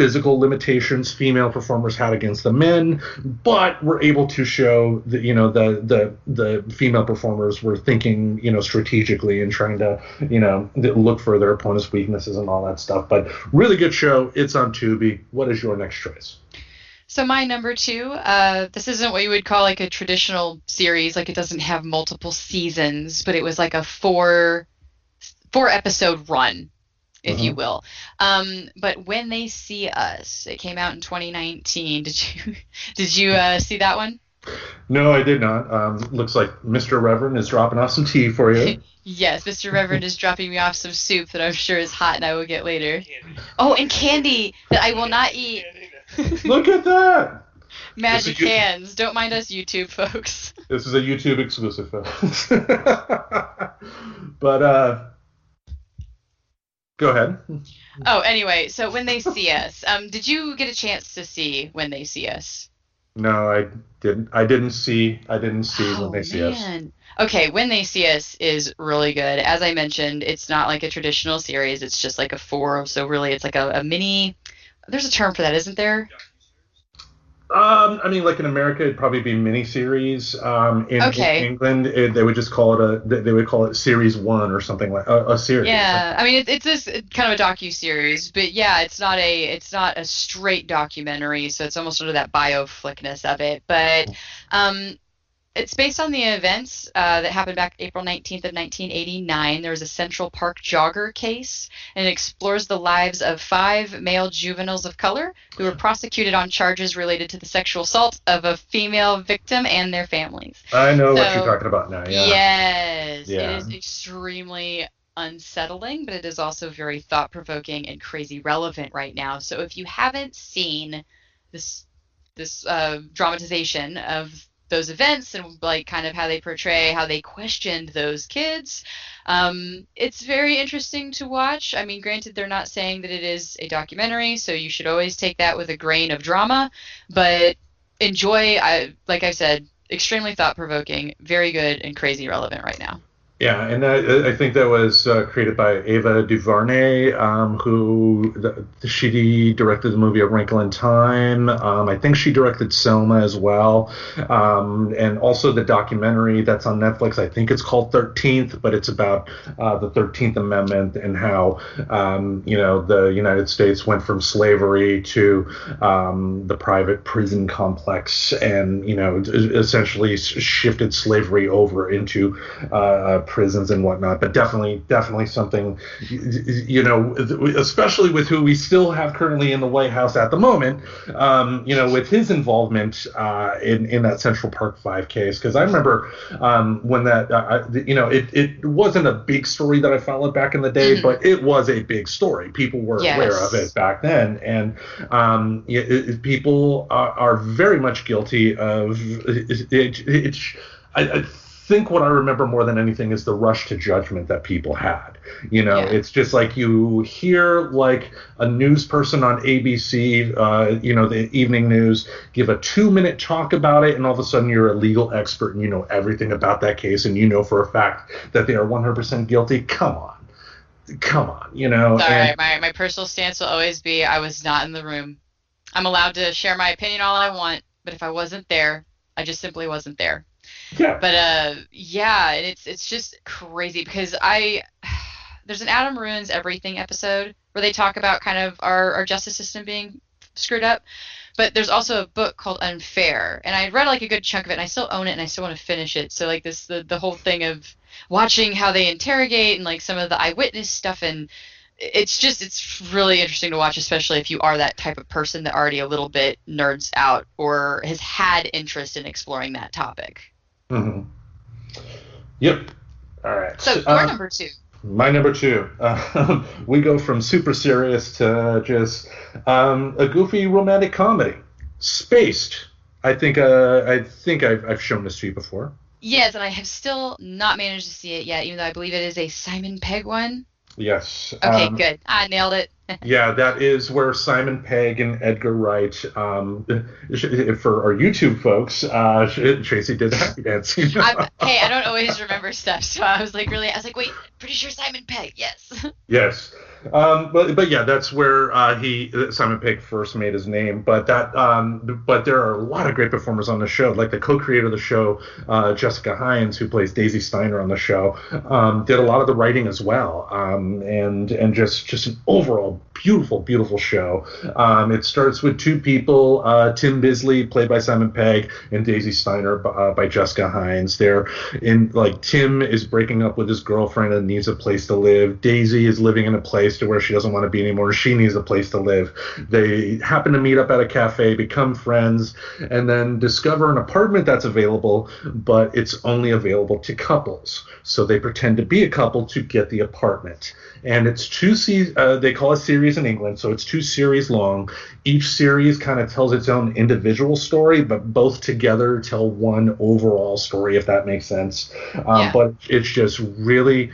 physical limitations female performers had against the men, but were able to show that you know the the the female performers were thinking you know strategically and trying to you know look for their opponent's weaknesses and all that stuff. But really good show. It's on Tubi. What is your next choice? So my number two, uh, this isn't what you would call like a traditional series. Like it doesn't have multiple seasons, but it was like a four four episode run if uh-huh. you will. Um, but when they see us, it came out in 2019. Did you did you uh, see that one? No, I did not. Um, looks like Mr. Reverend is dropping off some tea for you. yes, Mr. Reverend is dropping me off some soup that I'm sure is hot and I will get later. Oh, and candy that I will not eat. Look at that. Magic hands. Don't mind us YouTube folks. This is a YouTube exclusive, folks. but uh Go ahead. Oh, anyway, so when they see us, um, did you get a chance to see when they see us? No, I didn't. I didn't see. I didn't see oh, when they see man. us. Okay, when they see us is really good. As I mentioned, it's not like a traditional series. It's just like a four. So really, it's like a, a mini. There's a term for that, isn't there? Um, I mean, like in America, it'd probably be miniseries. Um, in, Okay. in England, it, they would just call it a. They would call it series one or something like a, a series. Yeah, I mean it, it's this kind of a docu series, but yeah, it's not a it's not a straight documentary, so it's almost sort of that bioflickness of it. But um, it's based on the events uh, that happened back April 19th of 1989. There was a Central Park jogger case, and it explores the lives of five male juveniles of color who were prosecuted on charges related to the sexual assault of a female victim and their families. I know what you're talking about now. Yeah. Yes, Yeah. it is extremely unsettling, but it is also very thought provoking and crazy relevant right now. So if you haven't seen this this uh, dramatization of those events and like kind of how they portray how they questioned those kids. Um, it's very interesting to watch. I mean granted they're not saying that it is a documentary so you should always take that with a grain of drama but enjoy I, like i said extremely thought provoking very good and crazy relevant right now Yeah, and I, I think that was uh, created by Ava DuVernay, um, who the, she directed the movie A Wrinkle in Time. Um, I think she directed Selma as well, um, and also the documentary that's on Netflix. I think it's called Thirteenth, but it's about uh, the Thirteenth Amendment and how um, you know the United States went from slavery to um, the private prison complex, and you know essentially shifted slavery over into uh, prisons and whatnot. But definitely, definitely something, you know, especially with who we still have currently in the White House at the moment, um, you know, with his involvement uh, in in that Central Park Five case. Because I remember um, when that, uh, you know, it it wasn't a big story that I followed back in the day, Mhm. but it was a big story. People were aware of it back then, and um, it, it- people are, are very much guilty of it. it, it I, I think what I remember more than anything is the rush to judgment that people had. You know, Yeah. it's just like you hear like a news person on ABC, uh, you know, the evening news, give a two minute talk about it, and all of a sudden you're a legal expert and you know everything about that case, and you know for a fact that they are 100% guilty. Come on. Come on, you know. Sorry, and- my, my personal stance will always be I was not in the room. I'm allowed to share my opinion all I want, but if I wasn't there, I just simply wasn't there. Yeah. But uh, yeah, it's it's just crazy because I there's an Adam ruins everything episode where they talk about kind of our our justice system being screwed up. But there's also a book called Unfair, and I read like a good chunk of it, and I still own it, and I still want to finish it. So like this, the the whole thing of watching how they interrogate and like some of the eyewitness stuff, and it's just it's really interesting to watch, especially if you are that type of person that already a little bit nerds out or has had interest in exploring that topic. Hmm Yep. All right. So your Uh, number two. My number two. Uh, we go from super serious to just um, a goofy romantic comedy. Spaced. I think. Uh, I think I've, I've shown this to you before. Yes, and I have still not managed to see it yet, even though I believe it is a Simon Pegg one. Yes. Okay, um, good. I nailed it. Yeah, that is where Simon Pegg and Edgar Wright, um, for our YouTube folks, uh, Tracy did the happy dancing. Hey, I don't always remember stuff, so I was like, really, I was like, wait, pretty sure Simon Pegg. Yes. Yes. Um, but but yeah, that's where uh, he Simon Pegg first made his name. But that um, but there are a lot of great performers on the show. Like the co-creator of the show, uh, Jessica Hynes, who plays Daisy Steiner on the show, um, did a lot of the writing as well. Um, and and just just an overall beautiful beautiful show. Um, it starts with two people, uh, Tim Bisley, played by Simon Pegg, and Daisy Steiner uh, by Jessica Hynes. They're in like Tim is breaking up with his girlfriend and needs a place to live. Daisy is living in a place to where she doesn't want to be anymore. She needs a place to live. They happen to meet up at a cafe, become friends, and then discover an apartment that's available, but it's only available to couples. So they pretend to be a couple to get the apartment. And it's two se- uh, they call it series in England, so it's two series long. Each series kind of tells its own individual story, but both together tell one overall story, if that makes sense. Um, Yeah. But it's just really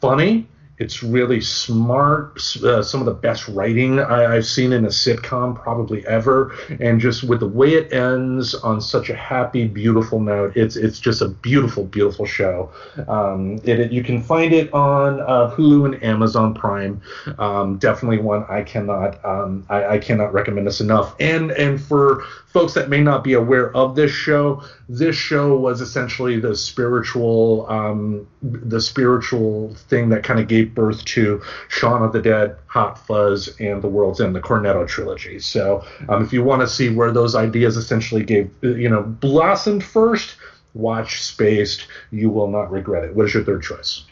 funny It's really smart. Uh, some of the best writing I, have seen in a sitcom probably ever, and just with the way it ends on such a happy, beautiful note, it's it's just a beautiful, beautiful show. Um, it, it, you can find it on uh, Hulu and Amazon Prime. Um, definitely one I cannot um, I, I cannot recommend this enough. And and for folks that may not be aware of this show, this show was essentially the spiritual um, the spiritual thing that kind of gave birth to Shaun of the Dead, Hot Fuzz, and The World's End, the Cornetto trilogy. So um, if you want to see where those ideas essentially gave you know blossomed first, watch Spaced. You will not regret it. What is your third choice?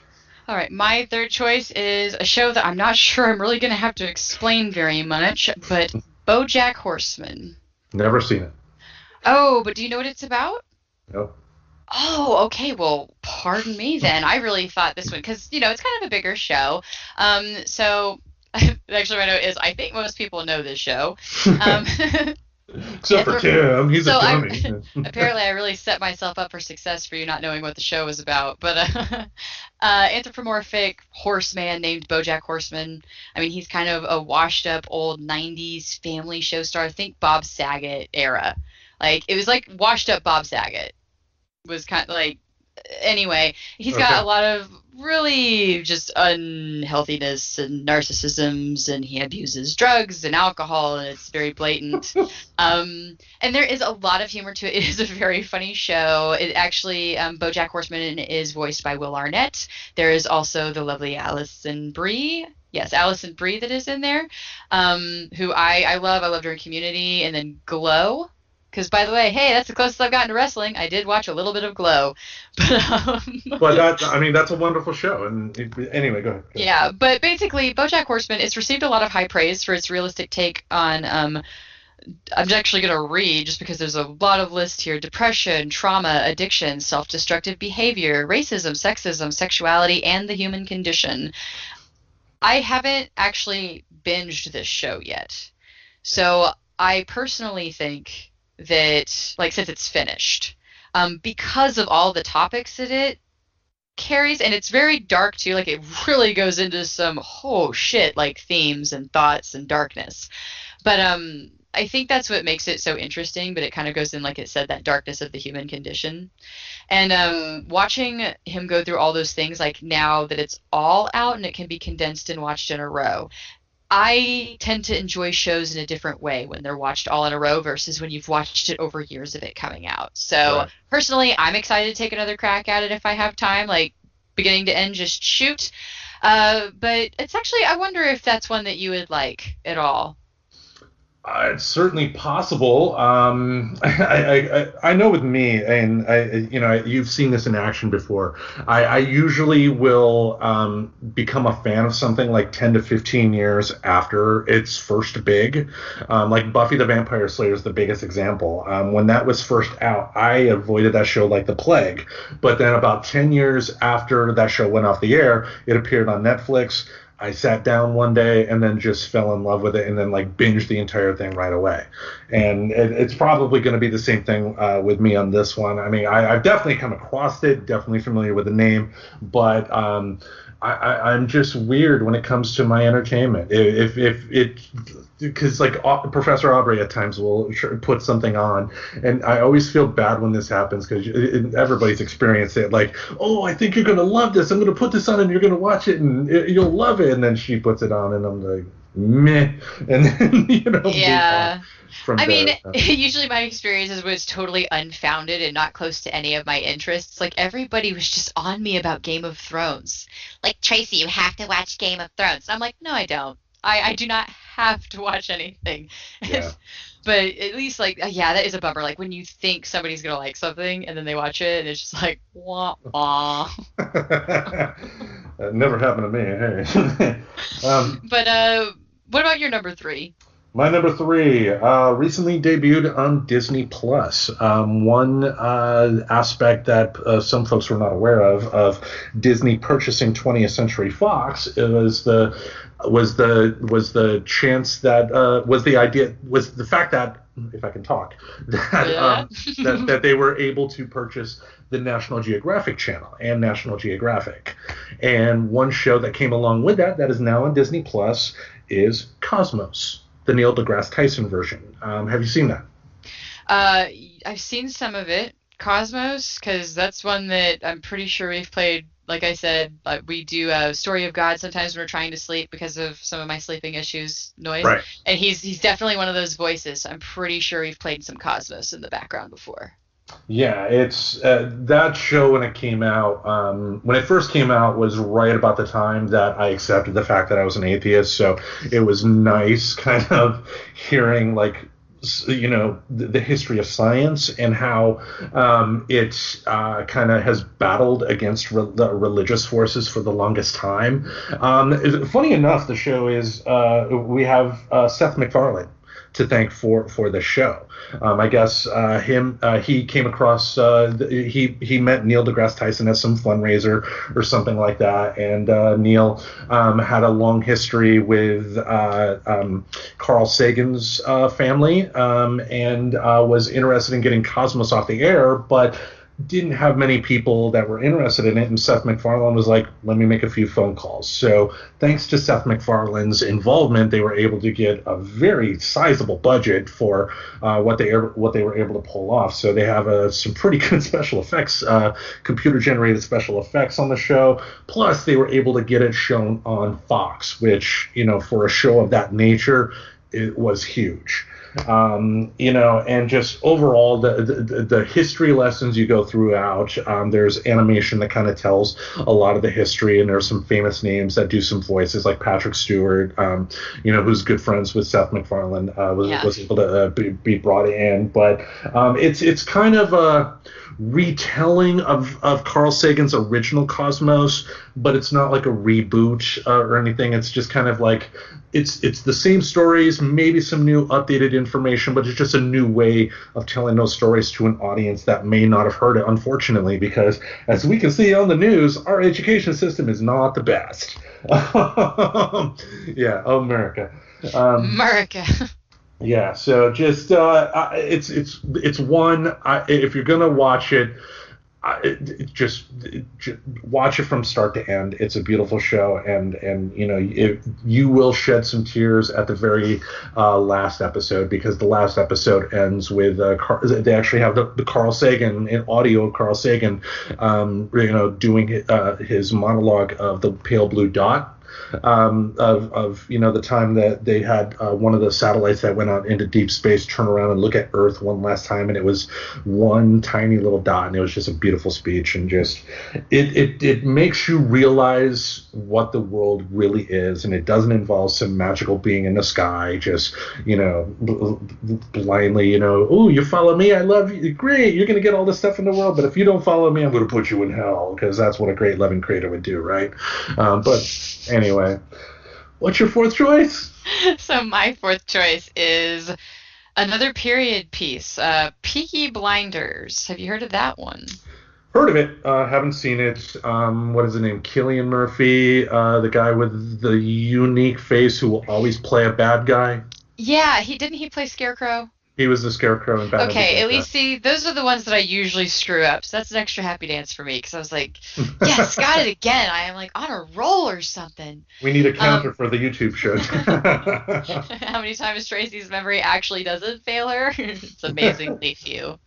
All right, my third choice is a show that I'm not sure I'm really going to have to explain very much, but BoJack Horseman. Never seen it. Oh, but do you know what it's about? No. Oh, okay. Well, pardon me then. I really thought this one because you know it's kind of a bigger show. Um, so actually, my note is I think most people know this show. Um, Except for Tim, he's so a dummy. I, apparently, I really set myself up for success for you not knowing what the show was about. But uh, uh, anthropomorphic horseman named BoJack Horseman. I mean, he's kind of a washed-up old '90s family show star. Think Bob Saget era. Like it was like washed-up Bob Saget was kind of like anyway, he's okay. got a lot of really just unhealthiness and narcissisms, and he abuses drugs and alcohol, and it's very blatant. um, and there is a lot of humor to it. It is a very funny show. It actually, um, BoJack Horseman is voiced by Will Arnett. There is also the lovely Alison Brie. Yes, Alison Brie that is in there, um, who I, I love. I loved her in Community, and then Glow because, by the way, hey, that's the closest I've gotten to wrestling. I did watch a little bit of Glow, but um, but that I mean that's a wonderful show. And it, anyway, go ahead, go Yeah, but basically, BoJack Horseman it's received a lot of high praise for its realistic take on. Um, I'm actually going to read just because there's a lot of lists here: depression, trauma, addiction, self-destructive behavior, racism, sexism, sexuality, and the human condition. I haven't actually binged this show yet, so I personally think that like since it's finished. Um, because of all the topics that it carries and it's very dark too like it really goes into some oh shit like themes and thoughts and darkness. But um i think that's what makes it so interesting but it kind of goes in like it said that darkness of the human condition. And um watching him go through all those things like now that it's all out and it can be condensed and watched in a row I tend to enjoy shows in a different way when they're watched all in a row versus when you've watched it over years of it coming out. So right. personally, I'm excited to take another crack at it if I have time, like beginning to end, just shoot. Uh, but it's actually, I wonder if that's one that you would like at all. Uh, it's certainly possible. Um, I, I, I know with me, and I, you know, you've seen this in action before. I, I usually will um, become a fan of something like 10 to 15 years after its first big. Um, like Buffy the Vampire Slayer is the biggest example. Um, when that was first out, I avoided that show like the plague. But then about 10 years after that show went off the air, it appeared on Netflix. I sat down one day and then just fell in love with it and then like binged the entire thing right away. And it, it's probably going to be the same thing uh, with me on this one. I mean, I, have definitely come across it, definitely familiar with the name, but um, I, am just weird when it comes to my entertainment. If if it because like Professor Aubrey at times will put something on, and I always feel bad when this happens because everybody's experienced it. Like, oh, I think you're gonna love this. I'm gonna put this on, and you're gonna watch it, and it, you'll love it. And then she puts it on, and I'm like, meh, and then you know, yeah. I mean, usually my experiences was totally unfounded and not close to any of my interests. Like everybody was just on me about Game of Thrones. Like Tracy, you have to watch Game of Thrones. And I'm like, no, I don't. I, I do not have to watch anything. Yeah. but at least like yeah, that is a bummer. Like when you think somebody's gonna like something and then they watch it and it's just like wah wah. that never happened to me. Hey. um, but uh, what about your number three? My number three uh, recently debuted on Disney Plus. Um, one uh, aspect that uh, some folks were not aware of of Disney purchasing 20th Century Fox was the was the was the chance that uh, was the idea was the fact that if I can talk, that, um, that, that they were able to purchase the National Geographic Channel and National Geographic. And one show that came along with that, that is now on Disney Plus, is Cosmos, the Neil deGrasse Tyson version. Um, have you seen that? Uh, I've seen some of it. Cosmos, because that's one that I'm pretty sure we've played. Like I said, uh, we do a Story of God sometimes when we're trying to sleep because of some of my sleeping issues, noise. Right. And he's he's definitely one of those voices. So I'm pretty sure we've played some Cosmos in the background before. Yeah, it's uh, that show when it came out. Um, when it first came out was right about the time that I accepted the fact that I was an atheist. So it was nice, kind of hearing like you know the, the history of science and how um, it uh, kind of has battled against re- the religious forces for the longest time. Um, funny enough, the show is uh, we have uh, Seth MacFarlane to thank for for the show. Um, I guess uh, him uh, he came across uh, th- he he met Neil deGrasse Tyson at some fundraiser or something like that, and uh, Neil um, had a long history with uh, um, Carl Sagan's uh, family um, and uh, was interested in getting Cosmos off the air, but didn't have many people that were interested in it, and Seth MacFarlane was like, "Let me make a few phone calls." So, thanks to Seth MacFarlane's involvement, they were able to get a very sizable budget for uh, what they what they were able to pull off. So they have uh, some pretty good special effects, uh, computer generated special effects on the show. Plus, they were able to get it shown on Fox, which you know, for a show of that nature, it was huge um, you know, and just overall the, the the history lessons you go throughout. Um, there's animation that kind of tells a lot of the history, and there's some famous names that do some voices, like Patrick Stewart, um, you know, who's good friends with Seth MacFarlane, uh, was Yeah. was able to uh, be, be brought in. But um, it's it's kind of a retelling of, of Carl Sagan's original Cosmos, but it's not like a reboot uh, or anything. It's just kind of like it's it's the same stories, maybe some new updated information, but it's just a new way of telling those stories to an audience that may not have heard it, unfortunately, because as we can see on the news, our education system is not the best. yeah, America. Um, America. yeah, so just uh, it's it's it's one. I, if you're gonna watch it, It, just, it, ju- watch it from start to end. It's a beautiful show, and and you know it, you will shed some tears at the very uh, last episode because the last episode ends with uh, Car- they actually have the, the Carl Sagan in audio of Carl Sagan, um, you know, doing uh, his monologue of the pale blue dot um, of, of you know the time that they had uh, one of the satellites that went out into deep space turn around and look at Earth one last time, and it was one tiny little dot, and it was just a beautiful speech, and just it it it makes you realize what the world really is, and it doesn't involve some magical being in the sky, just you know bl- bl- blindly, you know, oh you follow me, I love you, great, you're gonna get all this stuff in the world, but if you don't follow me, I'm gonna put you in hell, because that's what a great loving creator would do, right? Um, but anyway, what's your fourth choice? so my fourth choice is another period piece, uh, Peaky Blinders. Have you heard of that one? Heard of it? Uh, haven't seen it. Um, what is the name? Cillian Murphy, uh, the guy with the unique face who will always play a bad guy. Yeah, he didn't he play Scarecrow? He was the Scarecrow in Batman. Okay, at least see those are the ones that I usually screw up. So that's an extra happy dance for me because I was like, yes, got it again. I am like on a roll or something. we need a counter um, for the YouTube show. How many times Tracy's memory actually doesn't fail her? it's amazingly few.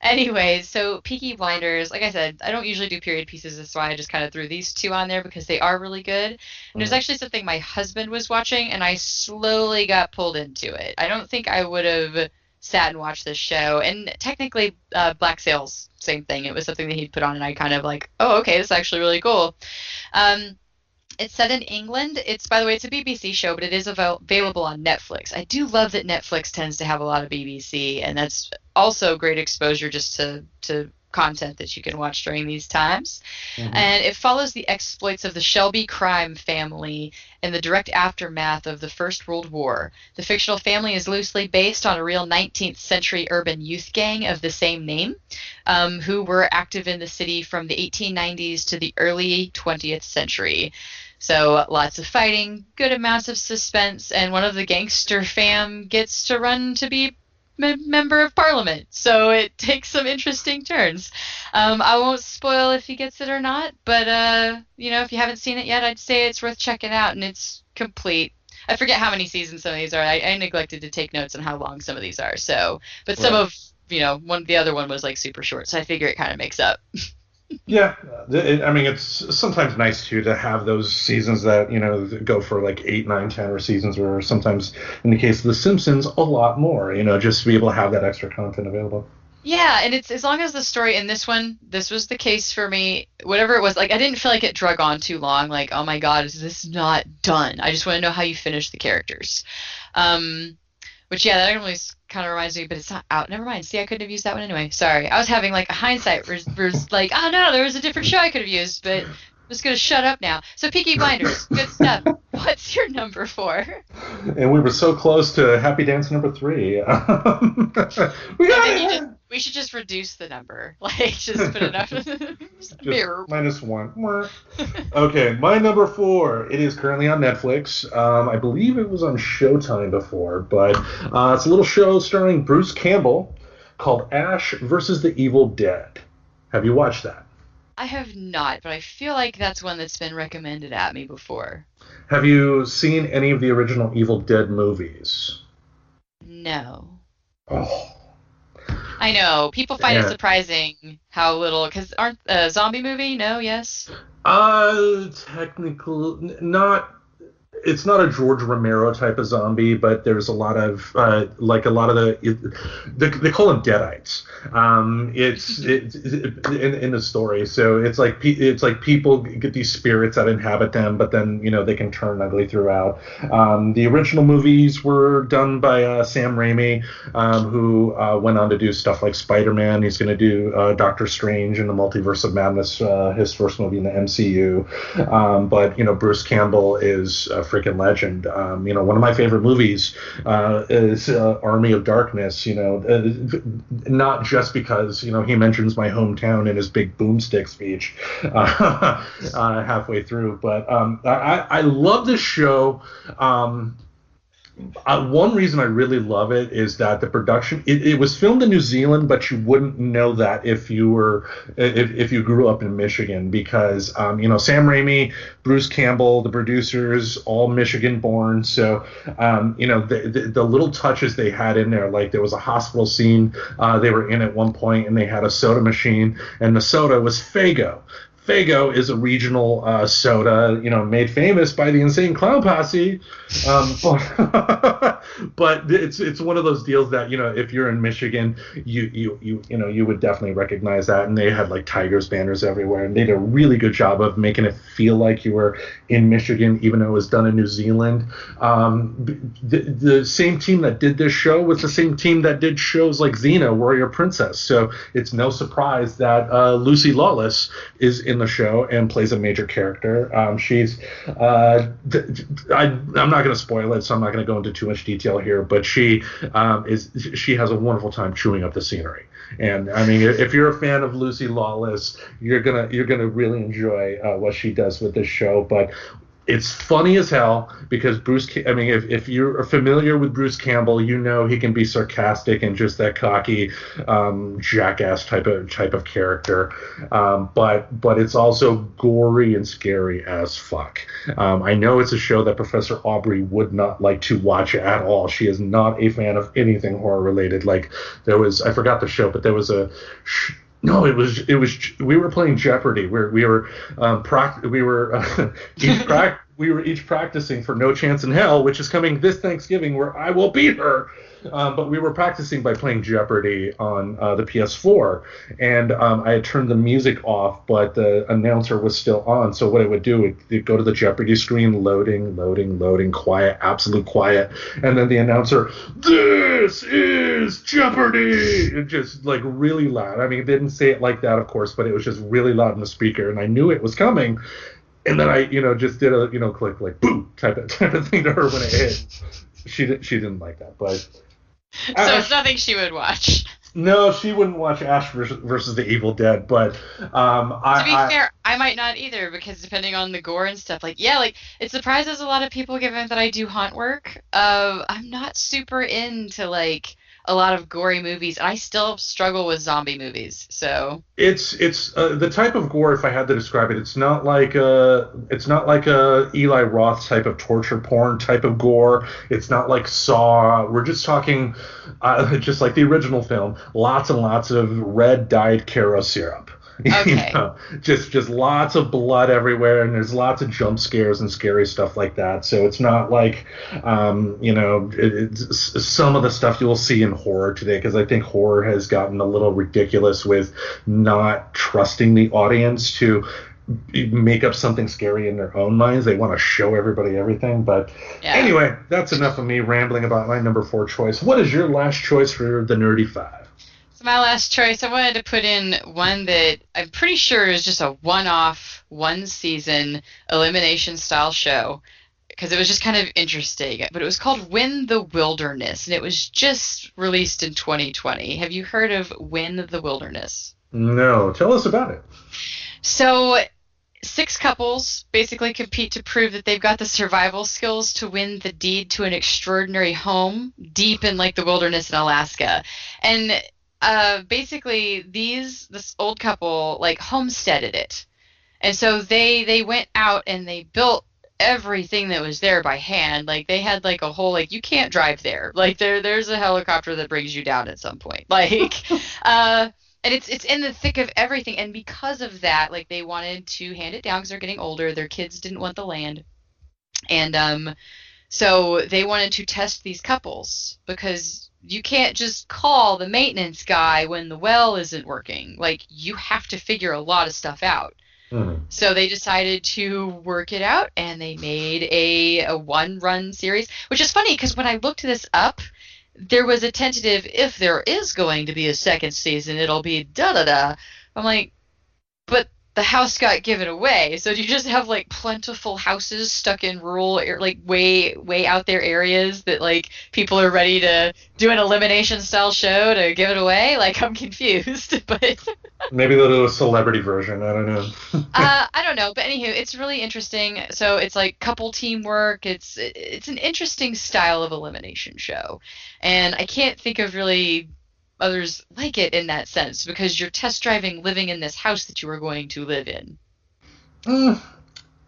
Anyway, so Peaky Blinders, like I said, I don't usually do period pieces. That's why I just kind of threw these two on there because they are really good. And it was actually something my husband was watching, and I slowly got pulled into it. I don't think I would have sat and watched this show. And technically, uh, Black Sails, same thing. It was something that he'd put on, and I kind of like, oh, okay, this is actually really cool. Um, it's set in England. It's, by the way, it's a BBC show, but it is avail- available on Netflix. I do love that Netflix tends to have a lot of BBC, and that's also great exposure just to, to content that you can watch during these times. Mhm. And it follows the exploits of the Shelby crime family in the direct aftermath of the First World War. The fictional family is loosely based on a real 19th century urban youth gang of the same name, um, who were active in the city from the 1890s to the early 20th century. So lots of fighting, good amounts of suspense, and one of the gangster fam gets to run to be mem- member of parliament. So it takes some interesting turns. Um, I won't spoil if he gets it or not, but uh, you know, if you haven't seen it yet, I'd say it's worth checking out, and it's complete. I forget how many seasons some of these are. I, I neglected to take notes on how long some of these are. So, but some Right. of you know, one the other one was like super short, so I figure it kind of makes up. Yeah, I mean it's sometimes nice too to have those seasons that you know go for like eight, nine, ten, or seasons, or sometimes in the case of The Simpsons, a lot more. You know, just to be able to have that extra content available. Yeah, and it's as long as the story in this one, this was the case for me. Whatever it was, like I didn't feel like it drug on too long. Like, oh my god, is this not done? I just want to know how you finish the characters. Um, which yeah, that always kind of reminds me, but it's not out. Never mind. See, I couldn't have used that one anyway. Sorry, I was having like a hindsight where like, oh no, there was a different show I could have used, but I'm just gonna shut up now. So Peaky Blinders, good stuff. What's your number four? And we were so close to Happy Dance number three. We I think you got just, we should just reduce the number. Like, just put enough. Just Mirror. minus one. Okay, my number four. It is currently on Netflix. Um, I believe it was on Showtime before, but uh, it's a little show starring Bruce Campbell called Ash versus the Evil Dead. Have you watched that? I have not, but I feel like that's one that's been recommended at me before. Have you seen any of the original Evil Dead movies? No. Oh, I know. People find Yeah. it surprising how little, because aren't a zombie movie? No, yes. uh, technical, n- not. It's not a George Romero type of zombie, but there's a lot of uh, like a lot of the they, they call them deadites. Um, it's it's it, in, in the story, so it's like it's like people get these spirits that inhabit them, but then you know they can turn ugly throughout. Um, the original movies were done by uh, Sam Raimi, um, who uh, went on to do stuff like Spider-Man. He's going to do uh, Doctor Strange in the Multiverse of Madness, uh, his first movie in the MCU. Um, but you know, Bruce Campbell is a freaking legend. Um, you know, one of my favorite movies uh, is uh, Army of Darkness. You know, uh, not just because you know he mentions my hometown in his big boomstick speech uh, uh, halfway through, but um, I, I love this show. Um, uh, one reason I really love it is that the production it, it was filmed in New Zealand, but you wouldn't know that if you were if, if you grew up in Michigan because um, you know Sam Raimi, Bruce Campbell, the producers, all Michigan born. So um, you know the, the the little touches they had in there, like there was a hospital scene uh, they were in at one point, and they had a soda machine, and the soda was Faygo. Faygo is a regional uh, soda, you know, made famous by the Insane Clown Posse. Um, but, but it's it's one of those deals that you know, if you're in Michigan, you you you you know you would definitely recognize that. And they had like Tigers banners everywhere, and they did a really good job of making it feel like you were in Michigan, even though it was done in New Zealand. Um, the, the same team that did this show was the same team that did shows like Xena, Warrior Princess. So it's no surprise that uh, Lucy Lawless is in the show and plays a major character. Um, she's, uh, I, I'm not going to spoil it, so I'm not going to go into too much detail here, but she um, is, she has a wonderful time chewing up the scenery. And I mean, if you're a fan of Lucy Lawless, you're gonna you're gonna really enjoy uh, what she does with this show. But it's funny as hell because Bruce. I mean, if, if you're familiar with Bruce Campbell, you know he can be sarcastic and just that cocky um, jackass type of type of character. Um, but but it's also gory and scary as fuck. Um, I know it's a show that Professor Aubrey would not like to watch at all. She is not a fan of anything horror related. Like there was, I forgot the show, but there was a. Sh- no, it was it was we were playing Jeopardy. Where we were um, prac- we were uh, each prac- we were each practicing for No Chance in Hell, which is coming this Thanksgiving, where I will beat her. Um, but we were practicing by playing Jeopardy on uh, the PS4, and um, I had turned the music off, but the announcer was still on. So what it would do, it go to the Jeopardy screen, loading, loading, loading, quiet, absolute quiet, and then the announcer, "This is Jeopardy!" It just like really loud. I mean, it didn't say it like that, of course, but it was just really loud in the speaker, and I knew it was coming. And then I, you know, just did a, you know, click like boo type of type of thing to her when it hit. She did, she didn't like that, but So Ash- it's nothing she would watch. no, she wouldn't watch Ash versus, versus the Evil Dead. But um, I, to be I fair, I might not either because depending on the gore and stuff, like yeah, like it surprises a lot of people given that I do haunt work. Uh, I'm not super into like, a lot of gory movies, I still struggle with zombie movies. So it's it's uh, the type of gore. If I had to describe it, it's not like a it's not like a Eli Roth type of torture porn type of gore. It's not like Saw. We're just talking, uh, just like the original film. Lots and lots of red dyed Karo syrup. Okay. you know, just just lots of blood everywhere, and there's lots of jump scares and scary stuff like that. So it's not like, um, you know, it, it's some of the stuff you'll see in horror today, because I think horror has gotten a little ridiculous with not trusting the audience to make up something scary in their own minds. They want to show everybody everything. But yeah. anyway, that's enough of me rambling about my number four choice. What is your last choice for the Nerdy Five? So my last choice, I wanted to put in one that I'm pretty sure is just a one-off, one-season elimination style show because it was just kind of interesting. But it was called Win the Wilderness, and it was just released in 2020. Have you heard of Win the Wilderness? No, tell us about it. So six couples basically compete to prove that they've got the survival skills to win the deed to an extraordinary home deep in like the wilderness in Alaska. And uh, basically these this old couple like homesteaded it, and so they they went out and they built everything that was there by hand. Like they had like a whole like you can't drive there. Like there there's a helicopter that brings you down at some point. Like uh and it's it's in the thick of everything and because of that like they wanted to hand it down because they're getting older their kids didn't want the land and um so they wanted to test these couples because you can't just call the maintenance guy when the well isn't working like you have to figure a lot of stuff out Mhm. so they decided to work it out and they made a, a one run series, which is funny because when I looked this up, there was a tentative if there is going to be a second season, it'll be da da da. I'm like, but the house got given away. So do you just have like plentiful houses stuck in rural, like way way out there areas that like people are ready to do an elimination style show to give it away? Like I'm confused, but. Maybe they'll do a celebrity version. I don't know. uh, I don't know, but anywho, it's really interesting. So it's like couple teamwork. It's it's an interesting style of elimination show, and I can't think of really others like it in that sense because you're test driving living in this house that you are going to live in.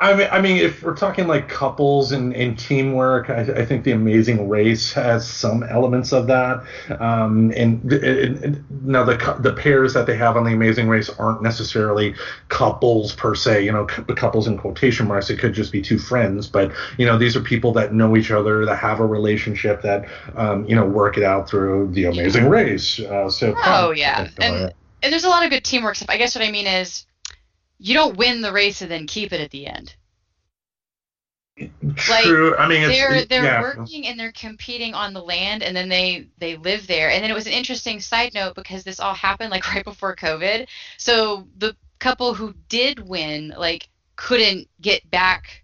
I mean, I mean, if we're talking like couples and, and teamwork, I, I think The Amazing Race has some elements of that. Um, and, and- and now the the pairs that they have on The Amazing Race aren't necessarily couples per se. You know, cou- couples in quotation marks. It could just be two friends, but you know, these are people that know each other, that have a relationship, that um, you know, work it out through The Amazing Race. Uh, so Oh yeah, something like and and there's a lot of good teamwork stuff. I guess what I mean is. You don't win the race and then keep it at the end. like, True. I mean, it's they're they're yeah. working and they're competing on the land and then they they live there and then it was an interesting side note because this all happened like right before covid so the couple who did win like couldn't get back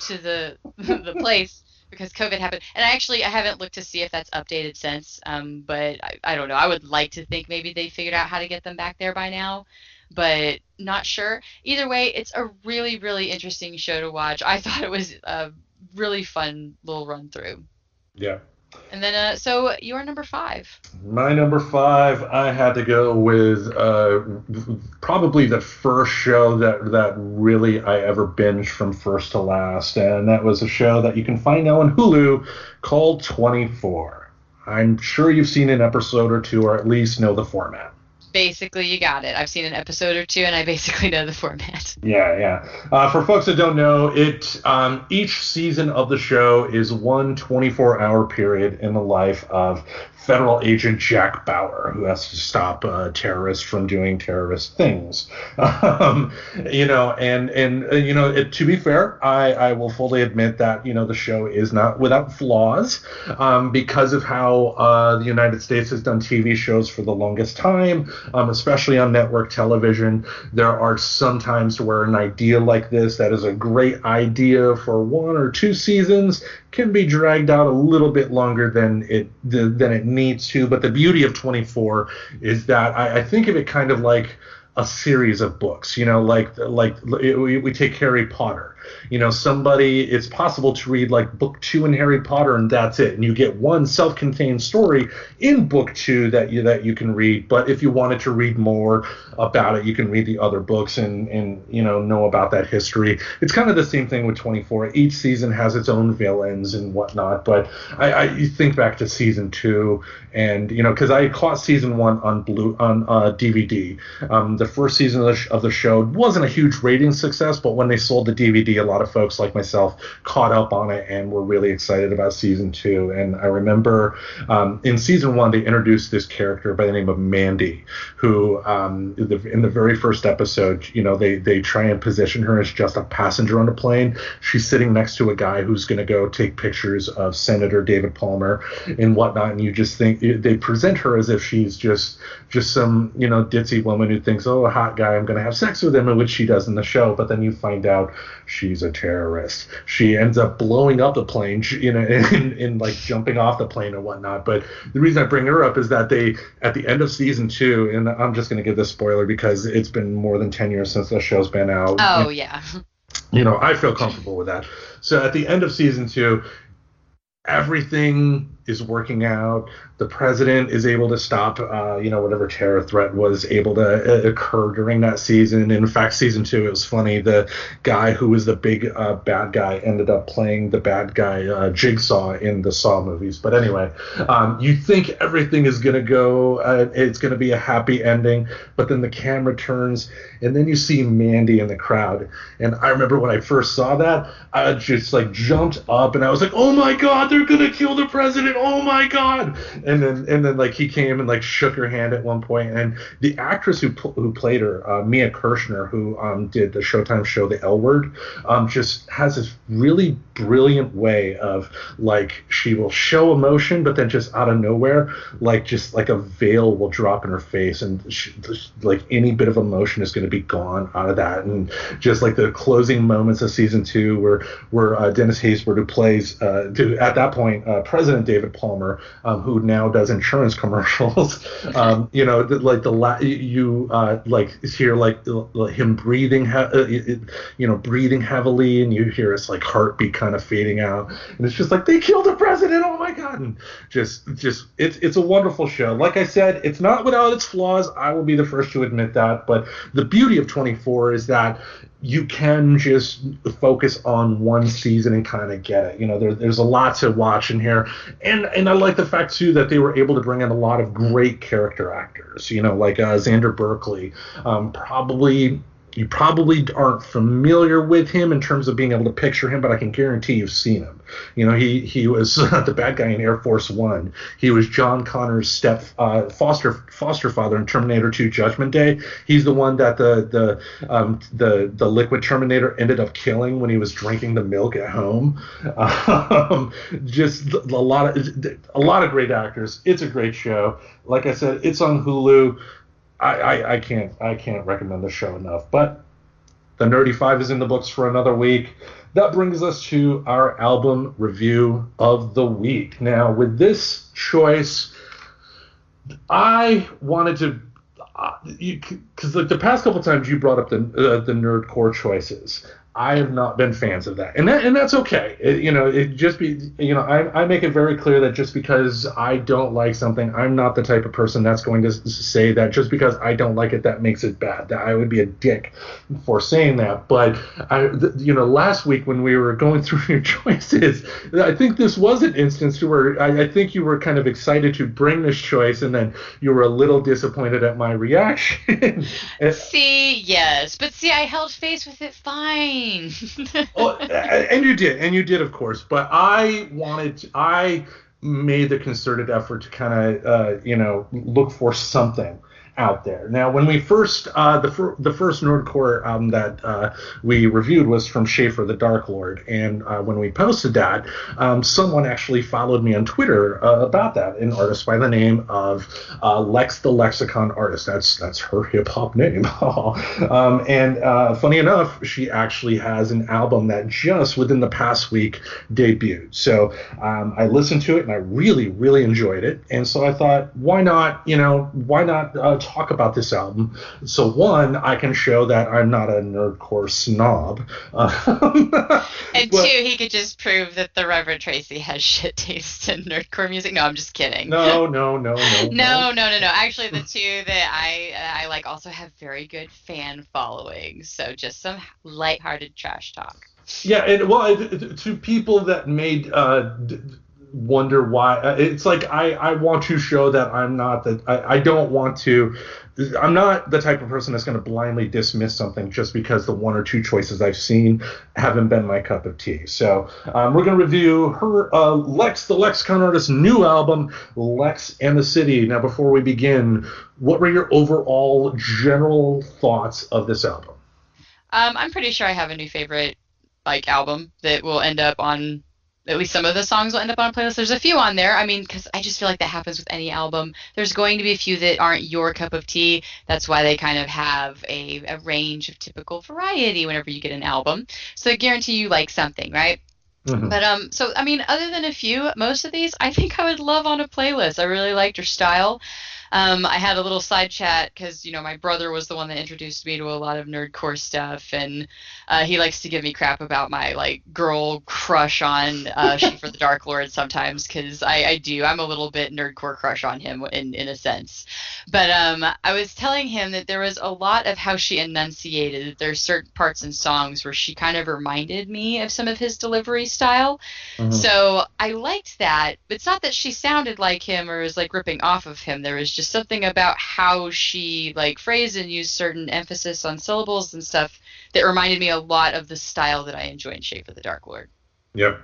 to the the place because covid happened and i actually i haven't looked to see if that's updated since um but I, I don't know i would like to think maybe they figured out how to get them back there by now but not sure. Either way, it's a really, really interesting show to watch. I thought it was a really fun little run through. Yeah. And then, uh, so you are number five. My number five, I had to go with uh, probably the first show that that really I ever binged from first to last, and that was a show that you can find now on Hulu called 24. I'm sure you've seen an episode or two, or at least know the format. Basically, you got it. I've seen an episode or two, and I basically know the format. Yeah, yeah. Uh, for folks that don't know, it um, each season of the show is one 24-hour period in the life of federal agent Jack Bauer, who has to stop uh, terrorists from doing terrorist things. Um, you know, and and uh, you know, it, to be fair, I, I will fully admit that you know the show is not without flaws um, because of how uh, the United States has done TV shows for the longest time, um, especially on network television. There are some times where an idea like this, that is a great idea for one or two seasons, can be dragged out a little bit longer than it than it needs to. But the beauty of 24 is that I, I think of it kind of like a series of books. You know, like like we, we take Harry Potter. You know, somebody it's possible to read like book two in Harry Potter and that's it, and you get one self-contained story in book two that you that you can read. But if you wanted to read more about it, you can read the other books and and you know know about that history. It's kind of the same thing with 24. Each season has its own villains and whatnot. But I, I think back to season two, and you know because I caught season one on blue on uh, DVD. Um, the first season of the, sh- of the show wasn't a huge rating success, but when they sold the DVD, a lot of folks like myself caught up on it and were really excited about season two. And I remember um, in season one they introduced this character by the name of Mandy, who um, in, the, in the very first episode, you know, they they try and position her as just a passenger on a plane. She's sitting next to a guy who's going to go take pictures of Senator David Palmer and whatnot, and you just think they present her as if she's just just some you know ditzy woman who thinks, oh, a hot guy, I'm going to have sex with him, which she does in the show. But then you find out she's a terrorist. She ends up blowing up the plane, you know, and, like jumping off the plane and whatnot. But the reason I bring her up is that they at the end of season two, and I'm just going to give this spoiler because it's been more than ten years since the show's been out. Oh yeah. You know, I feel comfortable with that. So at the end of season two, everything is working out. The president is able to stop, uh, you know, whatever terror threat was able to uh, occur during that season. In fact, season two, it was funny. The guy who was the big uh, bad guy ended up playing the bad guy uh, Jigsaw in the Saw movies. But anyway, um, you think everything is going to go, uh, it's going to be a happy ending, but then the camera turns, and then you see Mandy in the crowd. And I remember when I first saw that, I just like jumped up and I was like, oh my God, they're going to kill the president oh my god. And then and then like he came and like shook her hand at one point. And the actress who who played her uh, mia kirshner who um, did the showtime show the l word um, just has this really brilliant way of like she will show emotion but then just out of nowhere like just like a veil will drop in her face and she, like any bit of emotion is going to be gone out of that. And just like the closing moments of season two where where uh, dennis haysbert who plays uh, to, at that point uh, president david David Palmer, um, who now does insurance commercials. um, you know, like the la- you uh, like hear like him breathing, he- uh, you know, breathing heavily, and you hear his like heartbeat kind of fading out, and it's just like they killed the president. Oh my god! And just, just it's it's a wonderful show. Like I said, it's not without its flaws. I will be the first to admit that. But the beauty of 24 is that you can just focus on one season and kind of get it. You know, there, there's a lot to watch in here, and and I like the fact too that they were able to bring in a lot of great character actors. You know, like uh, Xander Berkeley, um, probably you probably aren't familiar with him in terms of being able to picture him, but I can guarantee you've seen him. You know, he he was the bad guy in Air Force One. He was John Connor's step uh, foster foster father in Terminator 2: Judgment Day. He's the one that the the um, the the liquid Terminator ended up killing when he was drinking the milk at home. Um, just a lot of a lot of great actors. It's a great show. Like I said, it's on Hulu. I, I, I can't I can't recommend the show enough. But the Nerdy Five is in the books for another week. That brings us to our album review of the week. Now, with this choice, I wanted to because uh, like the past couple times you brought up the uh, the nerdcore choices. I have not been fans of that, and that and that's okay. It, you know, it just be you know I, I make it very clear that just because I don't like something, I'm not the type of person that's going to say that just because I don't like it that makes it bad. That I would be a dick for saying that. But I, you know, last week when we were going through your choices, I think this was an instance where I, I think you were kind of excited to bring this choice, and then you were a little disappointed at my reaction. see, yes, but see, I held face with it fine oh, and you did, and you did, of course. But I wanted, to, I made the concerted effort to kind of, uh, you know, look for something out there. Now, when we first uh, the fir- the first Nerdcore album that uh, we reviewed was from Shaffer the Dark Lord, and uh, when we posted that, um, someone actually followed me on Twitter uh, about that, an artist by the name of uh, Lex the Lexicon Artist. That's that's her hip hop name. um, and uh, funny enough, she actually has an album that just within the past week debuted. So um, I listened to it and I really really enjoyed it, and so I thought, why not, you know, why not to talk about this album. So one, I can show that I'm not a nerdcore snob. Um, And but- two, he could just prove that the Reverend Tracy has shit taste in nerdcore music. No, I'm just kidding. No, no, no, no. No, no, no, no. Actually, the two that I I like also have very good fan followings. So just some lighthearted trash talk. Yeah, and well, to people that made uh, wonder why, uh, it's like I, I want to show that I'm not that I, I don't want to. I'm not the type of person that's going to blindly dismiss something just because the one or two choices I've seen haven't been my cup of tea. So um, we're going to review her uh, Lex, the Lexicon artist's new album, Lex and the City. Now, before we begin, what were your overall general thoughts of this album? Um, I'm pretty sure I have a new favorite like album that will end up on at least some of the songs will end up on a playlist. There's a few on there. I mean, because I just feel like that happens with any album. There's going to be a few that aren't your cup of tea. That's why they kind of have a, a range of typical variety whenever you get an album. So I guarantee you like something, right? Mhm. But um, so I mean, other than a few, most of these I think I would love on a playlist. I really liked your style. Um, I had a little side chat because you know my brother was the one that introduced me to a lot of nerdcore stuff, and uh, he likes to give me crap about my like girl crush on uh, Shaffer the Dark Lord sometimes because I, I do. I'm a little bit nerdcore crush on him in in a sense. But um, I was telling him that there was a lot of how she enunciated. There's certain parts in songs where she kind of reminded me of some of his delivery style. Mhm. So I liked that. It's not that she sounded like him or was like ripping off of him. There was just something about how she like phrased and used certain emphasis on syllables and stuff that reminded me a lot of the style that I enjoy in Shaffer the Dark Lord. Yep.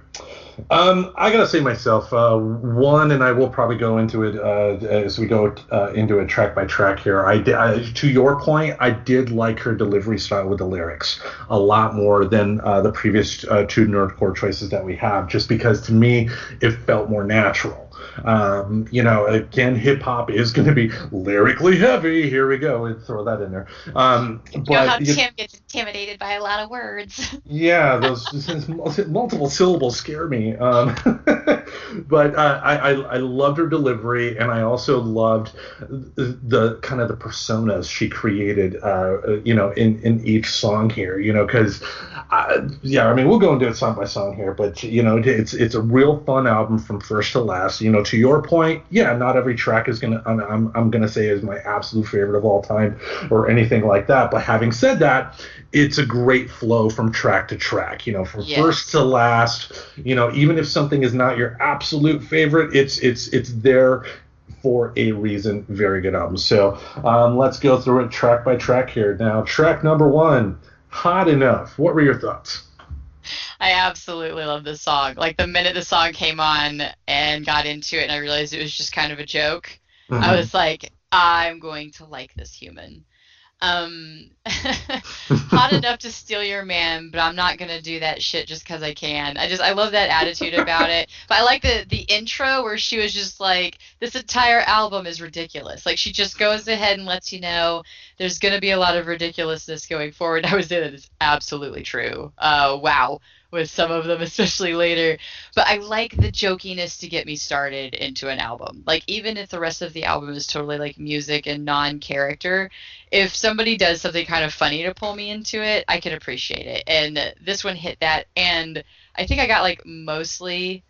Um, I gotta say myself, uh, one, and I will probably go into it uh, as we go uh, into it track by track here. I, I, to your point, I did like her delivery style with the lyrics a lot more than uh, the previous uh, two nerdcore choices that we have, just because to me it felt more natural. Um, you know, again, hip hop is going to be lyrically heavy. Here we go, and throw that in there. Um, but you know how you- Tim gets intimidated by a lot of words. yeah, those multiple syllables scare me. Um, but uh, I, I I loved her delivery, and I also loved the, the kind of the personas she created. Uh, you know, in in each song here. You know, because yeah, I mean we'll go into it song by song here, but you know it's it's a real fun album from first to last. You know, to your point, yeah, not every track is gonna I'm I'm, gonna say is my absolute favorite of all time or anything like that. But having said that, it's a great flow from track to track. You know, from Yes. first to last. You know, even if something is not your absolute favorite, it's it's it's there for a reason. Very good album. So um, let's go through it track by track here. Now, track number one, "Hot Enough." What were your thoughts? I absolutely love this song. Like the minute the song came on and got into it, and I realized it was just kind of a joke. Mm-hmm. I was like, I'm going to like this human. Um, hot enough to steal your man, but I'm not gonna do that shit just because I can. I just I love that attitude about it. But I like the the intro where she was just like, this entire album is ridiculous. Like she just goes ahead and lets you know there's gonna be a lot of ridiculousness going forward. I say that is absolutely true. Uh, wow. With some of them, especially later, but I like the jokiness to get me started into an album. Like even if the rest of the album is totally like music and non-character, if somebody does something kind of funny to pull me into it, I can appreciate it. And this one hit that, and I think I got like mostly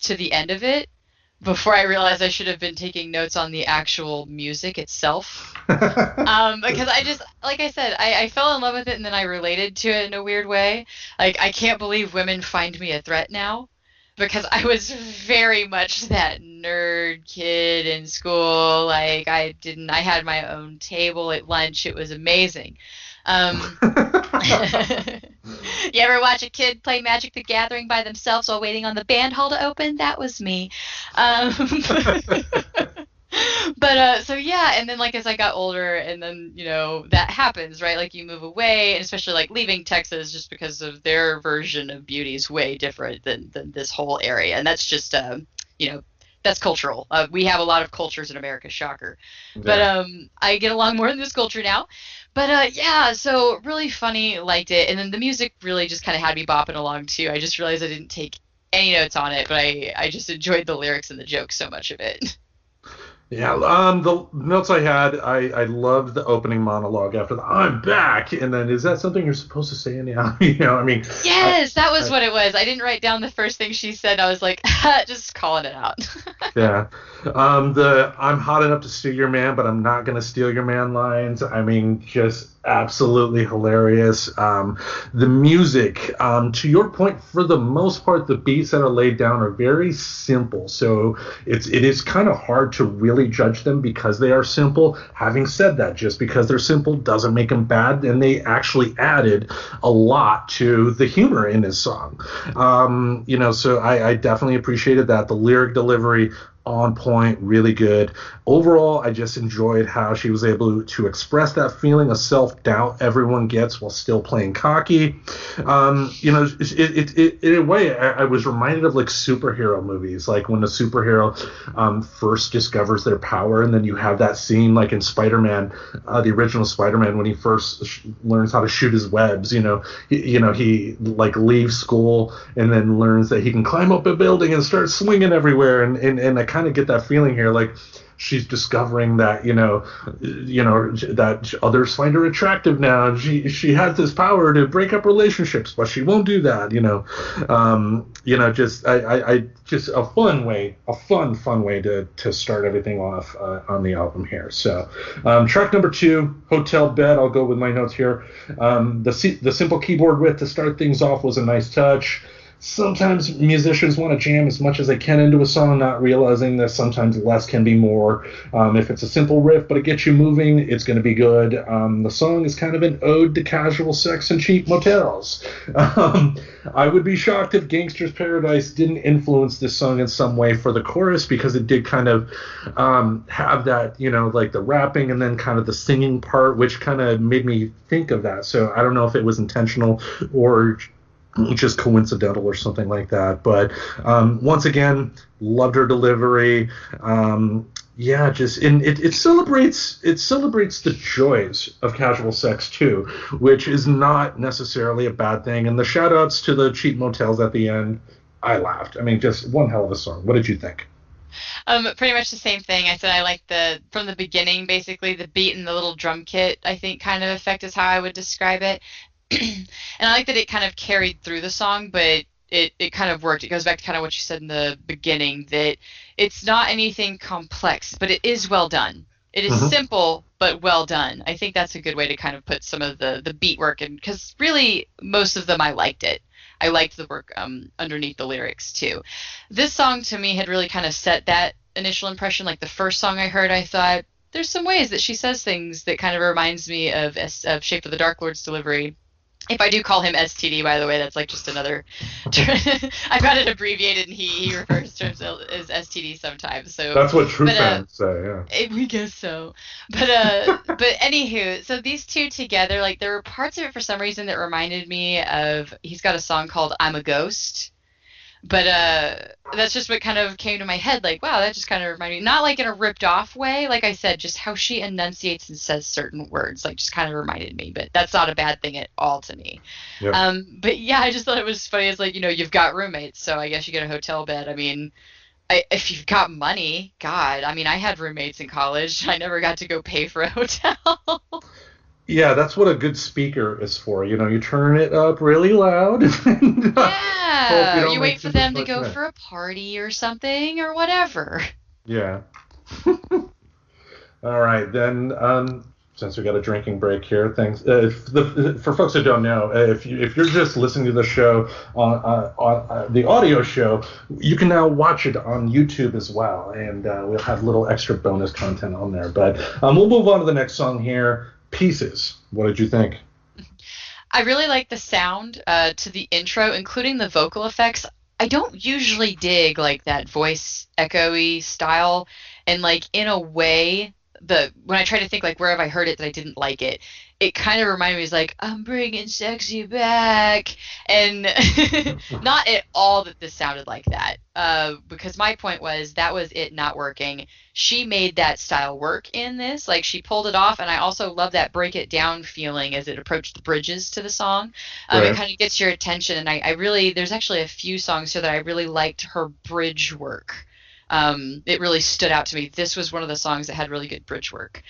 to the end of it before I realized I should have been taking notes on the actual music itself. Um, because I just, like I said, I, I fell in love with it and then I related to it in a weird way. Like, I can't believe women find me a threat now because I was very much that nerd kid in school. Like, I didn't, I had my own table at lunch. It was amazing. Um, you ever watch a kid play Magic the Gathering by themselves while waiting on the band hall to open? That was me. Um, but uh, so yeah, and then like as I got older, and then you know that happens, right? Like you move away, and especially like leaving Texas, just because of their version of beauty is way different than than this whole area, and that's just um, you know that's cultural. Uh, we have a lot of cultures in America, shocker. But um, I get along more in this culture now. But uh, yeah, so really funny, liked it, and then the music really just kind of had me bopping along too. I just realized I didn't take any notes on it, but I I just enjoyed the lyrics and the jokes so much of it. Yeah, um, the notes I had, I, I loved the opening monologue after the "I'm back," and then is that something you're supposed to say anyhow? you know, I mean. Yes, I, that was I, what it was. I didn't write down the first thing she said. I was like, just calling it out. yeah, um, the "I'm hot enough to steal your man, but I'm not gonna steal your man" lines. I mean, just absolutely hilarious. Um, the music, um, to your point, for the most part, the beats that are laid down are very simple. So it's it is kind of hard to really judge them because they are simple. Having said that, just because they're simple doesn't make them bad, and they actually added a lot to the humor in his song. Um, you know, so I, I definitely appreciated that. The lyric delivery on point, really good. Overall, I just enjoyed how she was able to express that feeling of self doubt everyone gets while still playing cocky. Um, you know, it, it, it, in a way, I, I, was reminded of like superhero movies, like when the superhero um, first discovers their power, and then you have that scene like in Spider Man, uh, the original Spider Man, when he first sh- learns how to shoot his webs. You know, he, you know he like leaves school and then learns that he can climb up a building and start swinging everywhere, and and, and I kind of get that feeling here, like she's discovering that you know, you know that others find her attractive now, she she has this power to break up relationships, but she won't do that. You know, um, you know, just I, I, I, just a fun way, a fun fun way to to start everything off uh, on the album here. So, um, track number two, Hotel Bed. I'll go with my notes here. Um, the the simple keyboard riff to start things off was a nice touch sometimes musicians want to jam as much as they can into a song, not realizing that sometimes less can be more. Um, if it's a simple riff, but it gets you moving, it's going to be good. Um, the song is kind of an ode to casual sex and cheap motels. Um, I would be shocked if Gangster's Paradise didn't influence this song in some way for the chorus because it did kind of um, have that, you know, like the rapping and then kind of the singing part, which kind of made me think of that. So I don't know if it was intentional or just coincidental or something like that. But um, once again, loved her delivery. Um, yeah, just and it, it celebrates it celebrates the joys of casual sex too, which is not necessarily a bad thing. And the shout outs to the cheap motels at the end, I laughed. I mean, just one hell of a song. What did you think? Um, pretty much the same thing. I said I like the from the beginning, basically the beat and the little drum kit. I think kind of effect is how I would describe it. And I like that it kind of carried through the song, but it, it kind of worked. It goes back to kind of what you said in the beginning that it's not anything complex, but it is well done. It is mm-hmm. simple but well done. I think that's a good way to kind of put some of the the beat work in because really most of them I liked it. I liked the work um, underneath the lyrics too. This song to me had really kind of set that initial impression. Like the first song I heard, I thought there's some ways that she says things that kind of reminds me of of Shaffer the Dark Lord's delivery if I do call him STD, by the way, that's like just another. I've got it abbreviated, and he, he refers to himself as STD sometimes. So that's what true but, uh, fans say. Yeah, eh, we guess so. But uh, but anywho, so these two together, like there were parts of it for some reason that reminded me of. He's got a song called "I'm a Ghost." But uh that's just what kind of came to my head like wow that just kind of reminded me not like in a ripped off way like i said just how she enunciates and says certain words like just kind of reminded me but that's not a bad thing at all to me yep. um but yeah i just thought it was funny it's like you know you've got roommates so i guess you get a hotel bed i mean I, if you've got money god i mean i had roommates in college i never got to go pay for a hotel Yeah, that's what a good speaker is for. You know, you turn it up really loud. And, uh, yeah, you, you wait for them to go for a party or something or whatever. Yeah. All right, then. Um, since we got a drinking break here, thanks. Uh, the, for folks who don't know, uh, if you if you're just listening to the show on uh, on uh, the audio show, you can now watch it on YouTube as well, and uh, we'll have little extra bonus content on there. But um, we'll move on to the next song here pieces. What did you think? I really like the sound uh, to the intro, including the vocal effects. I don't usually dig like that voice echoey style, and like in a way, the when I try to think like where have I heard it that I didn't like it, it kind of reminded me is like I'm bringing sexy back, and not at all that this sounded like that. Uh, because my point was that was it not working. She made that style work in this, like she pulled it off, and I also love that break it down feeling as it approached the bridges to the song. Um, right. It kind of gets your attention, and I, I really there's actually a few songs here that I really liked her bridge work Um, it really stood out to me. This was one of the songs that had really good bridge work.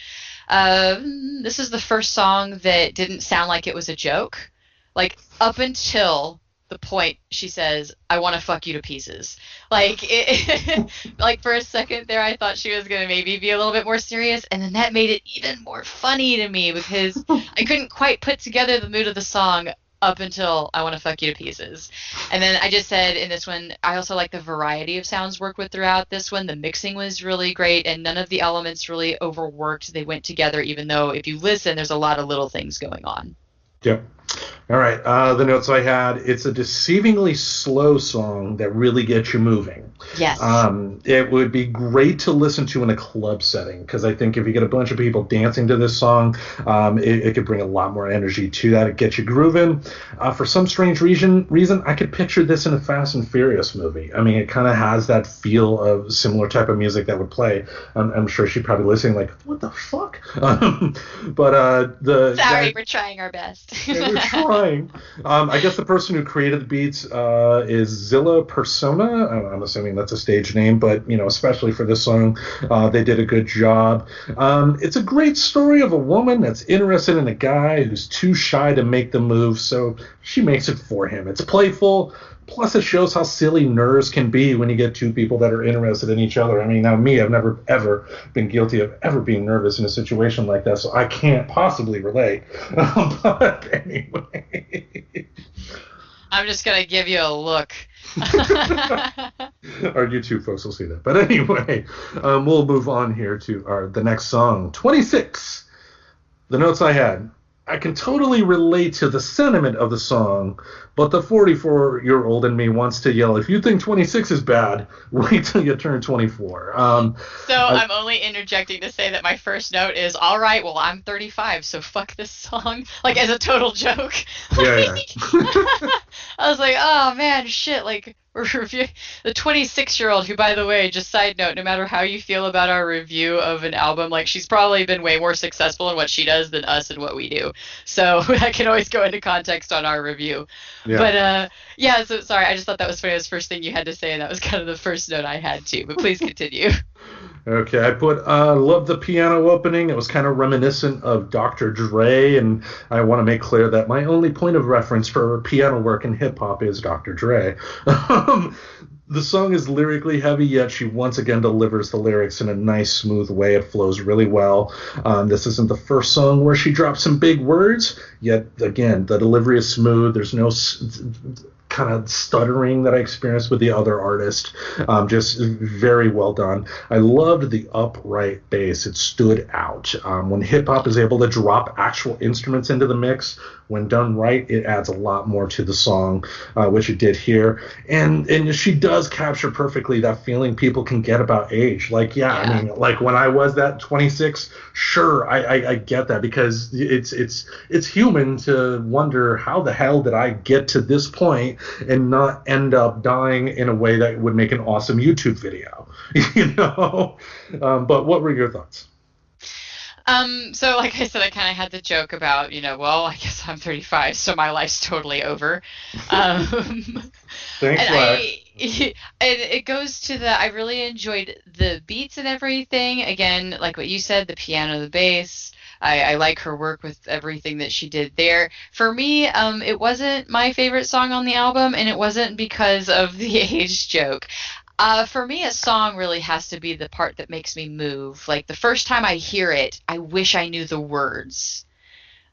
Um, this is the first song that didn't sound like it was a joke. Like up until the point she says, "I want to fuck you to pieces." Like, it, like for a second there, I thought she was gonna maybe be a little bit more serious, and then that made it even more funny to me because I couldn't quite put together the mood of the song up until I want to fuck you to pieces. And then I just said in this one, I also like the variety of sounds worked with throughout this one. The mixing was really great, and none of the elements really overworked. They went together, even though if you listen, there's a lot of little things going on. Yep. All right. Uh, the notes I had: it's a deceivingly slow song that really gets you moving. Yes. Um, it would be great to listen to in a club setting because I think if you get a bunch of people dancing to this song, um, it, it, could bring a lot more energy to that. It gets you grooving. Uh, for some strange reason, reason I could picture this in a Fast and Furious movie. I mean, it kind of has that feel of similar type of music that would play. I'm, I'm sure she'd probably listening like, what the fuck? Um, but uh, the sorry, that, we're trying our best. trying. Um, I guess the person who created the beats uh, is Zilla Persona. I'm assuming that's a stage name, but you know, especially for this song, uh, they did a good job. Um, it's a great story of a woman that's interested in a guy who's too shy to make the move, so she makes it for him. It's playful. Plus, it shows how silly nerves can be when you get two people that are interested in each other. I mean, now me, I've never ever been guilty of ever being nervous in a situation like that, so I can't possibly relate. but anyway, I'm just gonna give you a look. our YouTube folks will see that. But anyway, um, we'll move on here to our the next song, 26. The notes I had. I can totally relate to the sentiment of the song, but the 44 year old in me wants to yell, if you think 26 is bad, wait till you turn 24. Um, so I, am only interjecting to say that my first note is, all right, well, I'm 35, so fuck this song. Like, as a total joke. Yeah, yeah. I was like, oh man, shit. Like, the 26 year old who by the way just side note no matter how you feel about our review of an album like she's probably been way more successful in what she does than us and what we do so that can always go into context on our review yeah. but uh yeah so sorry i just thought that was funny it was the first thing you had to say and that was kind of the first note i had too but please continue Okay, I put uh, love the piano opening. It was kind of reminiscent of Dr. Dre, and I want to make clear that my only point of reference for piano work in hip hop is Dr. Dre. The song is lyrically heavy, yet she once again delivers the lyrics in a nice, smooth way. It flows really well. Um, this isn't the first song where she drops some big words, yet again, the delivery is smooth. There's no kind of stuttering that I experienced with the other artist. Um, just very well done. I loved the upright bass. It stood out. Um, when hip hop is able to drop actual instruments into the mix, when done right, it adds a lot more to the song, uh, which it did here. And and she does capture perfectly that feeling people can get about age. Like, yeah, yeah. I mean, like when I was that 26, sure, I, I, I get that because it's it's it's human to wonder how the hell did I get to this point and not end up dying in a way that would make an awesome YouTube video, you know. Um, but what were your thoughts? Um, so like I said, I kind of had the joke about, you know, well, I guess I'm 35, so my life's totally over. Um, Thanks, and I, it, it goes to the, I really enjoyed the beats and everything. Again, like what you said, the piano, the bass. I, I like her work with everything that she did there. For me, um, it wasn't my favorite song on the album, and it wasn't because of the age joke. Uh, for me, a song really has to be the part that makes me move. Like the first time I hear it, I wish I knew the words.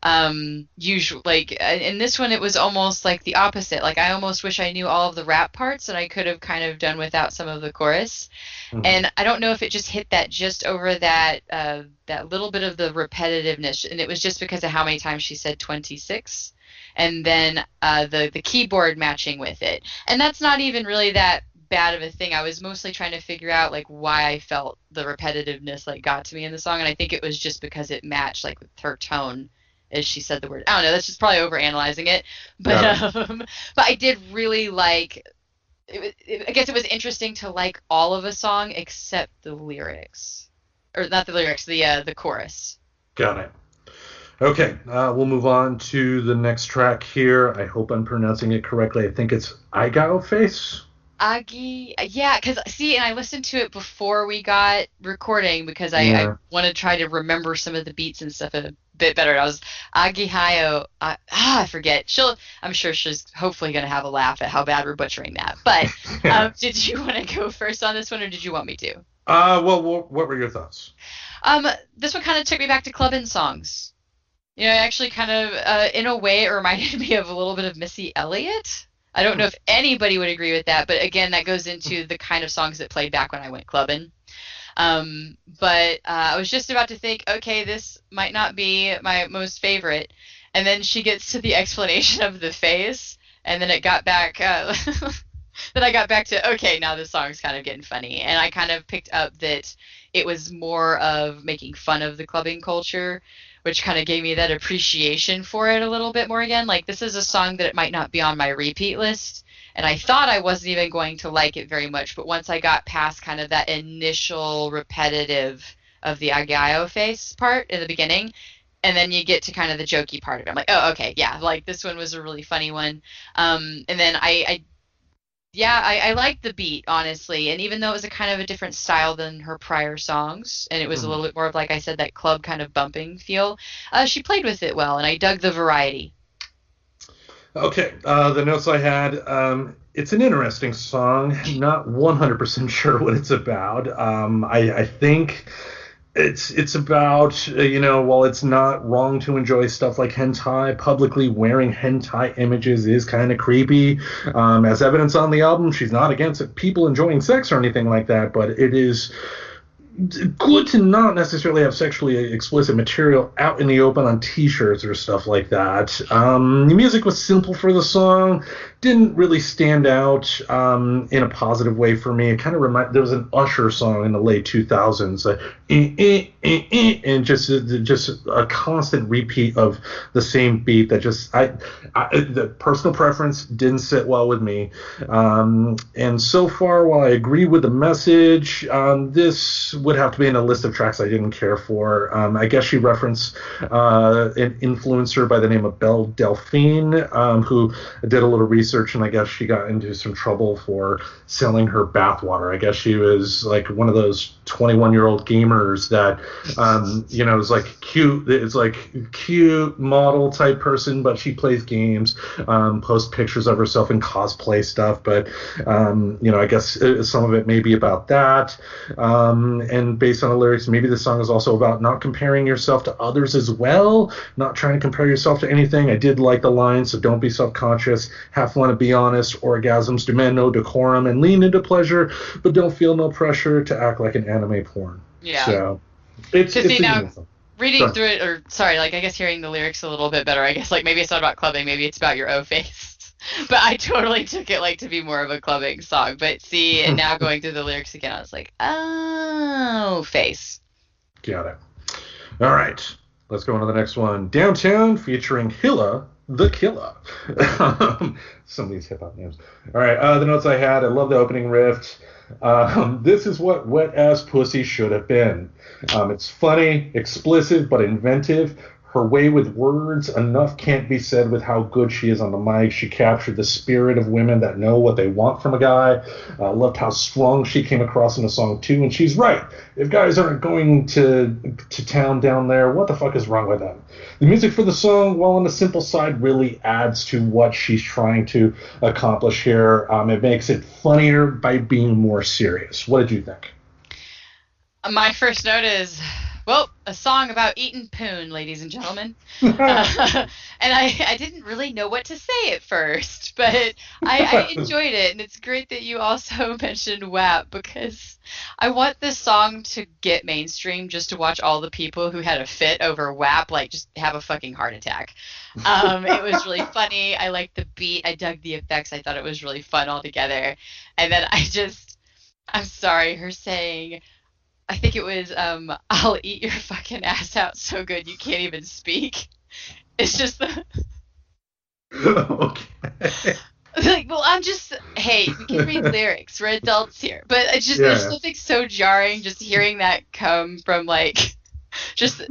Um, usually, like in this one, it was almost like the opposite. Like I almost wish I knew all of the rap parts, and I could have kind of done without some of the chorus. Mm-hmm. And I don't know if it just hit that just over that uh, that little bit of the repetitiveness, and it was just because of how many times she said twenty six and then uh, the the keyboard matching with it. And that's not even really that bad of a thing. I was mostly trying to figure out like why I felt the repetitiveness like got to me in the song, and I think it was just because it matched like with her tone as she said the word. I don't know. That's just probably over analyzing it, but um, but I did really like. It, it, I guess it was interesting to like all of a song except the lyrics, or not the lyrics, the uh, the chorus. Got it. Okay, uh, we'll move on to the next track here. I hope I'm pronouncing it correctly. I think it's Igao Face. Agi, yeah, because see, and I listened to it before we got recording because I, I want to try to remember some of the beats and stuff a bit better. I was Agi Hayo, uh, ah, I forget. She'll, I'm sure she's hopefully gonna have a laugh at how bad we're butchering that. But um, did you want to go first on this one, or did you want me to? Uh, well, what, what were your thoughts? Um, this one kind of took me back to clubbing songs. You know, actually, kind of uh, in a way, it reminded me of a little bit of Missy Elliott. I don't know if anybody would agree with that, but again, that goes into the kind of songs that played back when I went clubbing. Um, but uh, I was just about to think, okay, this might not be my most favorite, and then she gets to the explanation of the face, and then it got back. Uh, then I got back to okay, now this song's kind of getting funny, and I kind of picked up that it was more of making fun of the clubbing culture, which kind of gave me that appreciation for it a little bit more again. Like this is a song that it might not be on my repeat list, and I thought I wasn't even going to like it very much, but once I got past kind of that initial repetitive of the Agayo face part in the beginning, and then you get to kind of the jokey part of it. I'm like, oh, okay, yeah, like this one was a really funny one. Um, and then I, I yeah, I, I liked the beat honestly, and even though it was a kind of a different style than her prior songs, and it was Mhm. a little bit more of like I said that club kind of bumping feel, uh, she played with it well, and I dug the variety. Okay, uh, the notes I had. Um, it's an interesting song. Not 100% sure what it's about. Um, I, I think it's it's about uh, you know while it's not wrong to enjoy stuff like hentai, publicly wearing hentai images is kind of creepy. Um, as evidence on the album, she's not against people enjoying sex or anything like that, but it is good to not necessarily have sexually explicit material out in the open on t-shirts or stuff like that. Um, the music was simple for the song, didn't really stand out um, in a positive way for me. It kind of remind there was an Usher song in the late 2000s, uh, eh, eh, eh, eh, and just just a constant repeat of the same beat that just I, I the personal preference didn't sit well with me. Um, and so far, while I agree with the message, um, this would have to be in a list of tracks I didn't care for. Um, I guess she referenced uh, an influencer by the name of Belle Delphine, um, who did a little research, and I guess she got into some trouble for selling her bathwater. I guess she was like one of those 21 year old gamers that, um, you know, is like cute. It's like cute model type person, but she plays games, um, posts pictures of herself in cosplay stuff. But, um, you know, I guess uh, some of it may be about that. Um, and based on the lyrics, maybe the song is also about not comparing yourself to others as well, not trying to compare yourself to anything. I did like the line, so don't be self conscious, have fun and be honest. Orgasms demand no decorum and lean into pleasure, but don't feel no pressure to act like an anime porn. Yeah. So it's, it's see now- Reading Sorry. through it, or sorry, like I guess hearing the lyrics a little bit better. I guess like maybe it's not about clubbing, maybe it's about your O face. But I totally took it like to be more of a clubbing song. But see, and now going through the lyrics again, I was like, oh, face. Got it. All right. Let's go on to the next one. Downtown featuring Hilla the Killer. Um, Some of these hip hop names. All right. Uh, the notes I had. I love the opening riff. Um, this is what wet ass pussy should have been. Um, it's funny, explicit, but inventive. Her way with words, enough can't be said with how good she is on the mic. She captured the spirit of women that know what they want from a guy. uh, loved how strong she came across in the song too, and she's right. If guys aren't going to to town down there, what the fuck is wrong with them? The music for the song, while on the simple side, really adds to what she's trying to accomplish here. Um, it makes it funnier by being more serious. What did you think? My first note is, well, a song about eating poon, ladies and gentlemen. Uh, and I, I didn't really know what to say at first, but I, I enjoyed it, and it's great that you also mentioned WAP because I want this song to get mainstream just to watch all the people who had a fit over WAP like just have a fucking heart attack. Um, it was really funny. I liked the beat. I dug the effects. I thought it was really fun altogether. And then I just, I'm sorry, her saying. I think it was um I'll eat your fucking ass out so good you can't even speak. It's just the okay. like well I'm just hey, we can read lyrics. We're adults here. But it's just Yeah. there's something so jarring just hearing that come from like just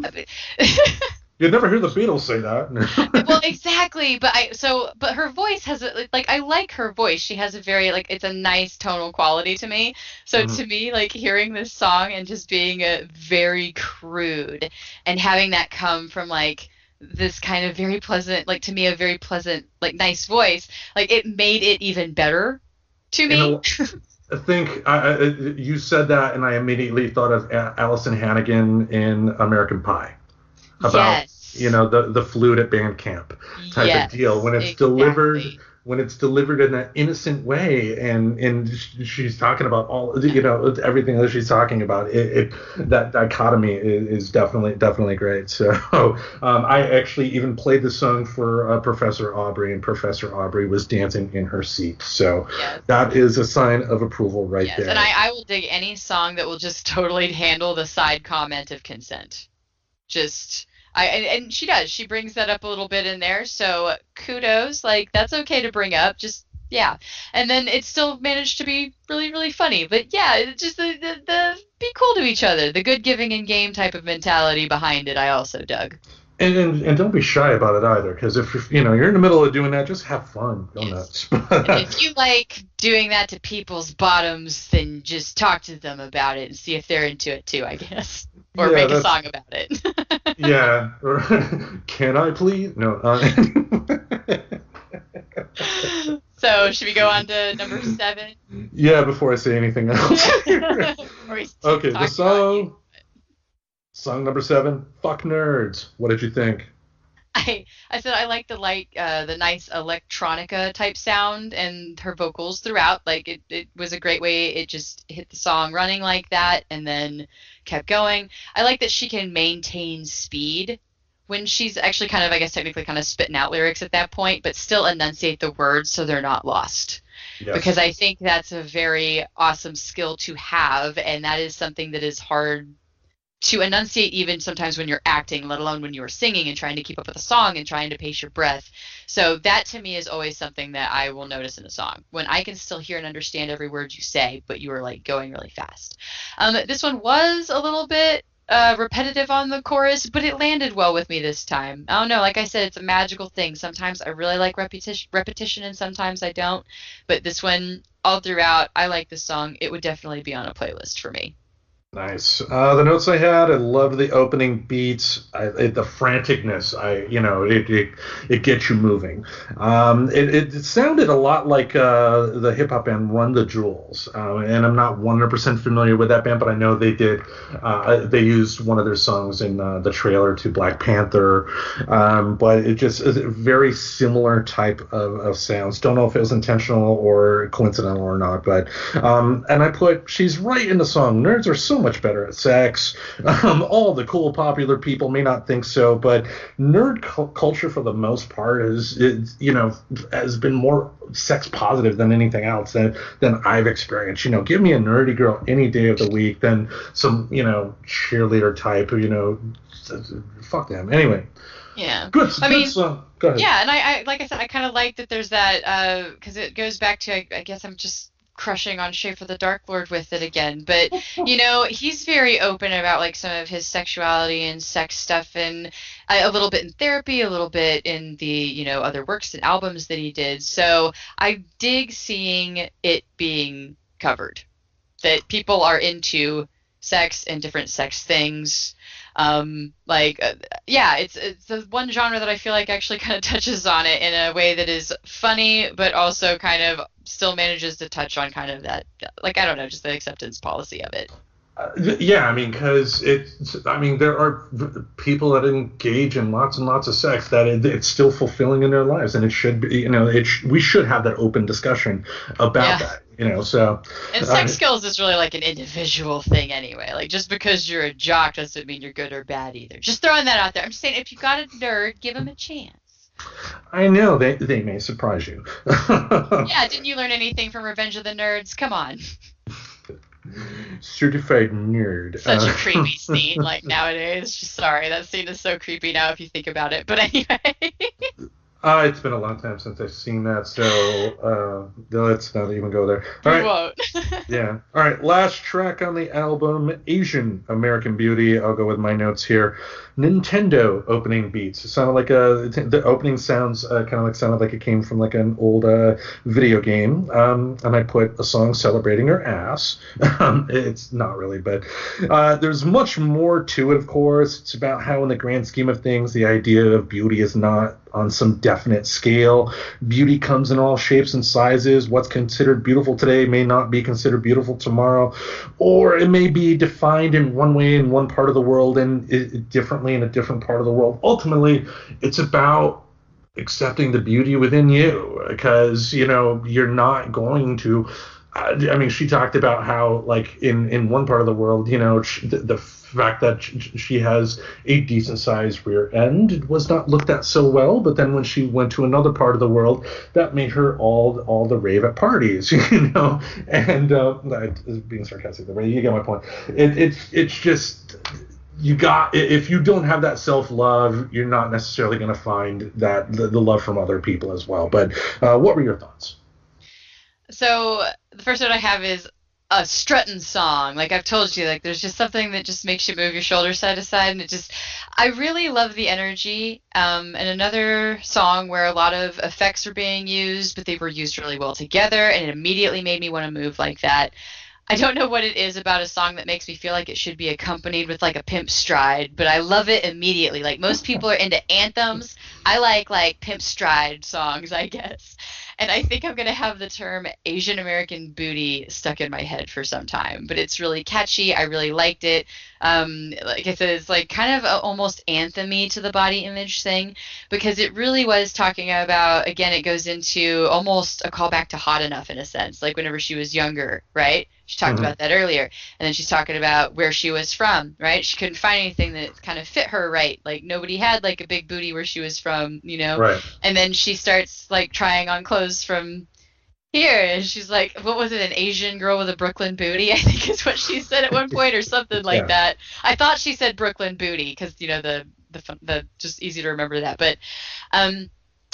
You'd never hear the Beatles say that. well, exactly. But I so but her voice has a, like I like her voice. She has a very like it's a nice tonal quality to me. So Mhm. to me, like hearing this song and just being a very crude and having that come from like this kind of very pleasant like to me a very pleasant like nice voice like it made it even better to me You know, I think I, I, you said that, and I immediately thought of A- Alyson Hannigan in American Pie. About yes you know the the flute at band camp type Yes, of deal when it's exactly. delivered when it's delivered in an innocent way and and she's talking about all you know everything that she's talking about it, it that dichotomy is, is definitely definitely great so um, i actually even played the song for uh, professor aubrey and professor aubrey was dancing in her seat so Yes. that is a sign of approval right yes, there and I, I will dig any song that will just totally handle the side comment of consent. Just I and, and she does. She brings that up a little bit in there. So kudos. Like that's okay to bring up. Just yeah. And then it still managed to be really really funny. But yeah, it's just the the, the be cool to each other. The good giving in game type of mentality behind it. I also dug. and, and and don't be shy about it either because if you're- know you're in the middle of doing that just have fun go Yes. nuts if you like doing that to people's bottoms, then just talk to them about it and see if they're into it too. I guess. Or Yeah, make a song about it. yeah. or Can I please? No. Uh, so should we go on to number seven? yeah. Before I say anything else. Or we keep okay. The song. Song number seven. Fuck nerds. What did you think? I I said I like the like uh, the nice electronica type sound and her vocals throughout. Like it, it was a great way. It just hit the song running like that and then kept going. I like that she can maintain speed when she's actually kind of I guess technically kind of spitting out lyrics at that point, but still enunciate the words so they're not lost. Yes. because I think that's a very awesome skill to have, and that is something that is hard to enunciate even sometimes when you're acting, let alone when you're singing and trying to keep up with a song and trying to pace your breath. So that to me is always something that I will notice in a song when I can still hear and understand every word you say, but you are like going really fast. Um, this one was a little bit uh, repetitive on the chorus, but it landed well with me this time. I don't know. Like I said, it's a magical thing. Sometimes I really like repetition, repetition, and sometimes I don't. But this one, all throughout, I like this song. It would definitely be on a playlist for me. Nice. Uh, the notes I had, I loved the opening beats, I, it, the franticness. I, you know, it it, it gets you moving. Um, it, it, it sounded a lot like uh, the hip hop band Run the Jewels, uh, and I'm not 100% familiar with that band, but I know they did. Uh, they used one of their songs in uh, the trailer to Black Panther, um, but it just is a very similar type of, of sounds. Don't know if it was intentional or coincidental or not, but um, and I put she's right in the song. Nerds are so much better at sex. Um, all the cool popular people may not think so, but nerd cu- culture for the most part is, is you know has been more sex positive than anything else than than I've experienced. You know, give me a nerdy girl any day of the week than some you know cheerleader type. who, You know, fuck them. Anyway, Yeah. good. I good mean, song. Go ahead. Yeah, and I, I like I said, I kind of like that there's that because it goes back to I, I guess I'm just crushing on Schaffer the Dark Lord with it again, but you know he's very open about like some of his sexuality and sex stuff, and a, a little bit in therapy, a little bit in the you know other works and albums that he did. So I dig seeing it being covered, that people are into sex and different sex things um like uh, yeah it's it's the one genre that i feel like actually kind of touches on it in a way that is funny but also kind of still manages to touch on kind of that like i don't know just the acceptance policy of it Uh, yeah, I mean, because it's, I mean, there are people that engage in lots and lots of sex that it, it's still fulfilling in their lives, and it should be, you know, it sh- we should have that open discussion about Yeah. that, you know. So, and Uh, sex skills is really like an individual thing anyway. Like just because you're a jock doesn't mean you're good or bad either. Just throwing that out there. I'm just saying if you got a nerd give him a chance. I know they they may surprise you. yeah didn't you learn anything from revenge of the nerds? Come on. Certified nerd. such a Uh, creepy scene like nowadays. Just sorry that scene is so creepy now if you think about it but anyway Uh, it's been a long time since I've seen that, so uh, let's not even go there. All won't yeah. All right. Last track on the album, Asian American Beauty. I'll go with my notes here. Nintendo opening beats. It sounded like a the opening sounds uh, kind of like sounded like it came from like an old uh, video game. Um, and I put a song celebrating her ass. Um, it's not really, but uh, there's much more to it. Of course, it's about how, in the grand scheme of things, the idea of beauty is not on some definite scale. Beauty comes in all shapes and sizes. What's considered beautiful today may not be considered beautiful tomorrow, or it may be defined in one way in one part of the world and it, differently in a different part of the world. Ultimately, it's about accepting the beauty within you because you know you're not going to I mean, she talked about how, like, in in one part of the world, you know, she, the, the, fact that she has a decent sized rear end was not looked at so well. But then when she went to another part of the world, that made her all all the rave at parties, you know. And uh, being sarcastic, but you get my point. It, it's it's just you got if you don't have that self love, you're not necessarily going to find that the, the, love from other people as well. But uh, what were your thoughts? So the first note I have is a strutting song. Like I've told you, like there's just something that just makes you move your shoulders side to side, and it just I really love the energy. Um, and another song where a lot of effects are being used, but they were used really well together, and it immediately made me want to move like that. I don't know what it is about a song that makes me feel like it should be accompanied with like a pimp stride, but I love it immediately. Like most people are into anthems. I like like pimp stride songs, I guess and I think I'm gonna have the term Asian American booty stuck in my head for some time. But it's really catchy. I really liked it. Um, like I said, it's like kind of a, almost anthemy to the body image thing because it really was talking about. Again, it goes into almost a callback to Hot Enough in a sense, like whenever she was younger, right? She talked mm-hmm. about that earlier. And then she's talking about where she was from, right? She couldn't find anything that kind of fit her right. Like nobody had like a big booty where she was from, you know? Right. And then she starts like trying on clothes from here and she's like what was it an asian girl with a brooklyn booty i think is what she said at one point or something like yeah. that i thought she said brooklyn booty because you know the the the just easy to remember that but um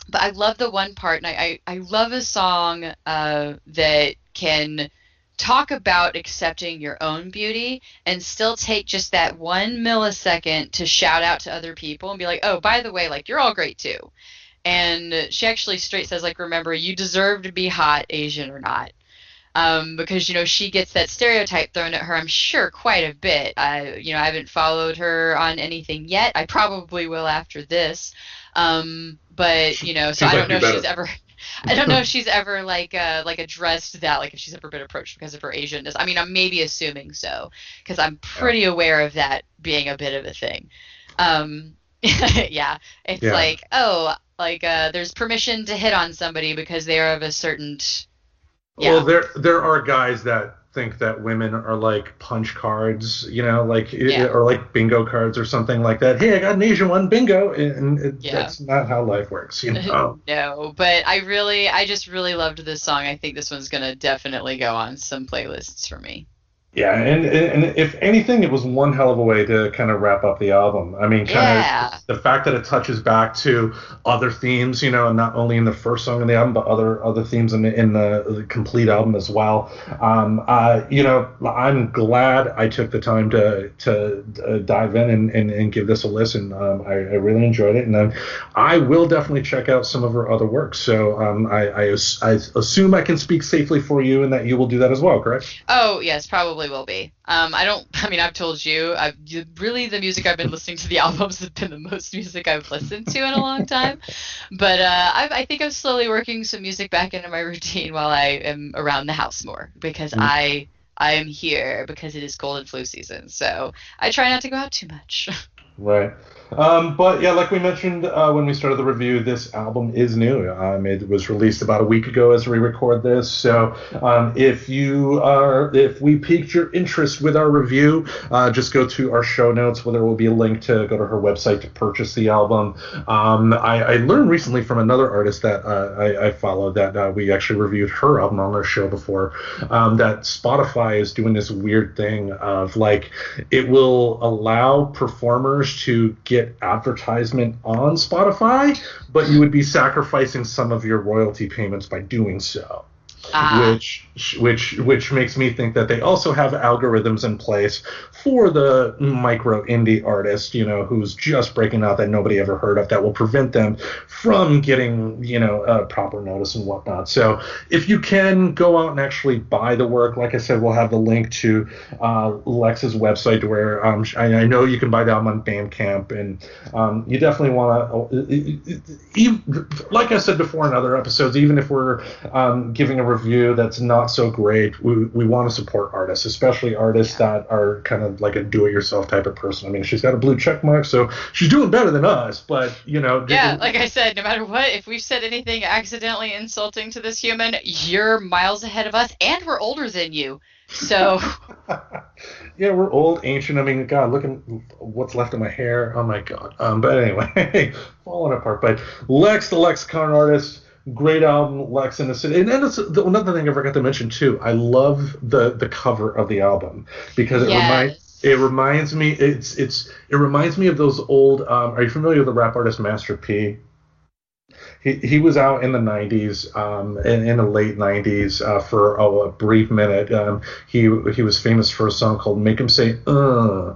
but i love the one part and i i, I love a song uh that can talk about accepting your own beauty and still take just that one millisecond to shout out to other people and be like, oh, by the way, like, you're all great too. And she actually straight says, like, remember, you deserve to be hot, Asian or not. Um, because you know she gets that stereotype thrown at her. I'm sure quite a bit. I, you know, I haven't followed her on anything yet. I probably will after this. Um, but you know, so I don't know if she's ever. I don't know if she's ever like uh, like addressed that, like if she's ever been approached because of her Asianness. I mean, I'm maybe assuming so because I'm pretty yeah. aware of that being a bit of a thing. Um, yeah, it's yeah. like oh, like uh, there's permission to hit on somebody because they are of a certain. Yeah. Well, there there are guys that think that women are like punch cards, you know, like yeah. or like bingo cards or something like that. Hey, I got an Asian one, bingo, and it, yeah. that's not how life works, you know. no, but I really, I just really loved this song. I think this one's gonna definitely go on some playlists for me. Yeah, and, and if anything, it was one hell of a way to kind of wrap up the album. I mean, kind yeah. of the fact that it touches back to other themes, you know, not only in the first song in the album, but other other themes in, in the, the complete album as well. Um, uh, you know, I'm glad I took the time to to uh, dive in and, and, and, give this a listen. Um, I, I, really enjoyed it, and then I will definitely check out some of her other works. So um, I, I, I assume I can speak safely for you, and that you will do that as well, correct? Oh yes, probably probably will be. Um, I don't. I mean, I've told you. I've really the music I've been listening to the albums has been the most music I've listened to in a long time. But uh, I, I think I'm slowly working some music back into my routine while I am around the house more because mm. I I am here because it is cold and flu season. So I try not to go out too much. Right. Um, but yeah, like we mentioned uh, when we started the review, this album is new. Um, it was released about a week ago as we record this. So um, if you are, if we piqued your interest with our review, uh, just go to our show notes where there will be a link to go to her website to purchase the album. Um, I, I, learned recently from another artist that uh, I, I, followed that uh, we actually reviewed her album on our show before. Um, that Spotify is doing this weird thing of like it will allow performers to get advertisement on Spotify, but you would be sacrificing some of your royalty payments by doing so. Ah. which which which makes me think that they also have algorithms in place for the micro indie artist, you know, who's just breaking out that nobody ever heard of, that will prevent them from getting you know a proper notice and whatnot. So if you can go out and actually buy the work, like I said, we'll have the link to uh, Lex's website where um, I, I, know you can buy the album on Bandcamp, and um, you definitely want to. Like I said before in other episodes, even if we're um, giving a review that's not so great, we, we want to support artists, especially artists that are kind of like a do-it-yourself type of person. I mean, she's got a blue check mark, so she's doing better than us. But you know, yeah, like I said, no matter what, if we've said anything accidentally insulting to this human, you're miles ahead of us, and we're older than you. So. yeah, we're old, ancient. I mean, God, look at what's left of my hair. Oh my God. Um, but anyway, falling apart. But Lex, the lexicon artist great album, Lex in the City. And then it's, another thing I forgot to mention too. I love the the cover of the album because it yes. reminds it reminds me it's it's it reminds me of those old. Um, are you familiar with the rap artist Master P? He, he was out in the 90s, um, in, in the late 90s, uh, for oh, a brief minute. Um, he he was famous for a song called "Make Him Say Uh."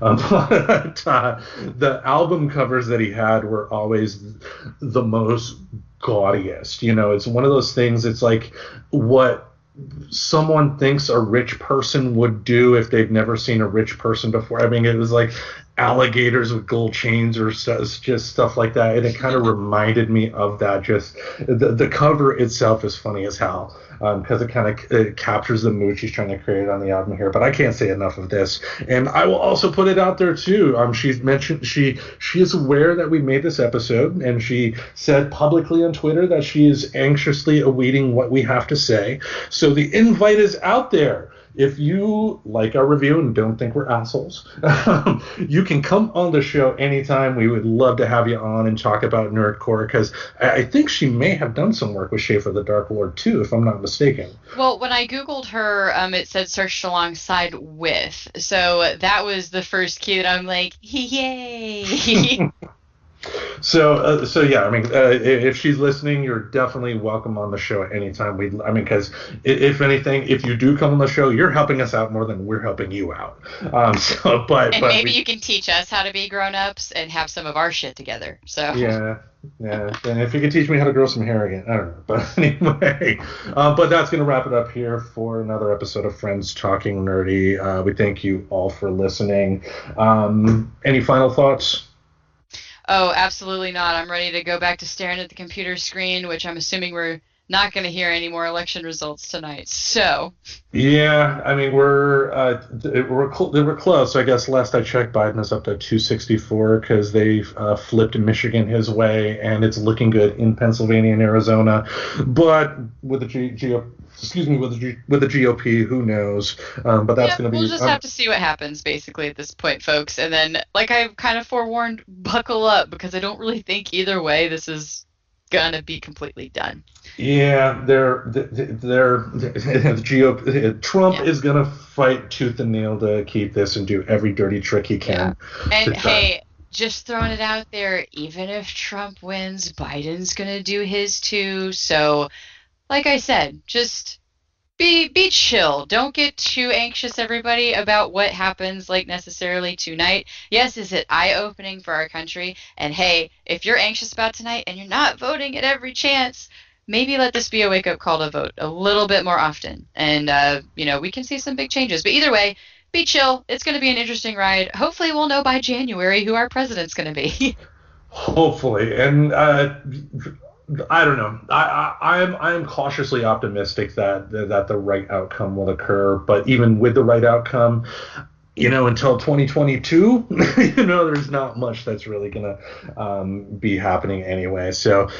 Um, but uh, the album covers that he had were always the most gaudiest. You know, it's one of those things. It's like what someone thinks a rich person would do if they've never seen a rich person before. I mean, it was like alligators with gold chains or st- just stuff like that, and it kind of reminded me of that. Just the the cover itself is funny as hell because um, it kind of captures the mood she's trying to create on the album here. But I can't say enough of this, and I will also put it out there too. Um, she's mentioned she she is aware that we made this episode, and she said publicly on Twitter that she is anxiously awaiting what we have to say. So the invite is out there if you like our review and don't think we're assholes, you can come on the show anytime. We would love to have you on and talk about Nerdcore because I think she may have done some work with Schaffer the Dark Lord too, if I'm not mistaken. Well, when I Googled her, um, it said searched alongside with. So that was the first cue that I'm like, yay. So, uh, so yeah, I mean, uh, if she's listening, you're definitely welcome on the show at any time. We, I mean, because if anything, if you do come on the show, you're helping us out more than we're helping you out. Um, so, but and but maybe we, you can teach us how to be grown ups and have some of our shit together. So yeah, yeah, and if you can teach me how to grow some hair again, I don't know. But anyway, uh, but that's gonna wrap it up here for another episode of Friends Talking Nerdy. Uh, we thank you all for listening. Um, any final thoughts? Oh, absolutely not. I'm ready to go back to staring at the computer screen, which I'm assuming we're not going to hear any more election results tonight. So. Yeah, I mean we're uh, we're cl- we're close. I guess last I checked, Biden is up to 264 because they uh, flipped Michigan his way, and it's looking good in Pennsylvania and Arizona. But with the G- G- excuse me, with the G- with the GOP, who knows? Um, but that's yeah, going to be. We'll just um, have to see what happens, basically, at this point, folks. And then, like I've kind of forewarned, buckle up because I don't really think either way this is gonna be completely done. Yeah, they're they're, the GOP. Trump yeah. is gonna fight tooth and nail to keep this and do every dirty trick he can. Yeah. And hey. Just throwing it out there, even if Trump wins, Biden's gonna do his too. So like I said, just be be chill. Don't get too anxious, everybody, about what happens like necessarily tonight. Yes, is it eye opening for our country? And hey, if you're anxious about tonight and you're not voting at every chance, maybe let this be a wake up call to vote a little bit more often. And uh, you know, we can see some big changes. But either way, be chill. It's going to be an interesting ride. Hopefully, we'll know by January who our president's going to be. Hopefully, and uh, I don't know. I, I am I am cautiously optimistic that that the right outcome will occur. But even with the right outcome, you know, until 2022, you know, there's not much that's really gonna um, be happening anyway. So,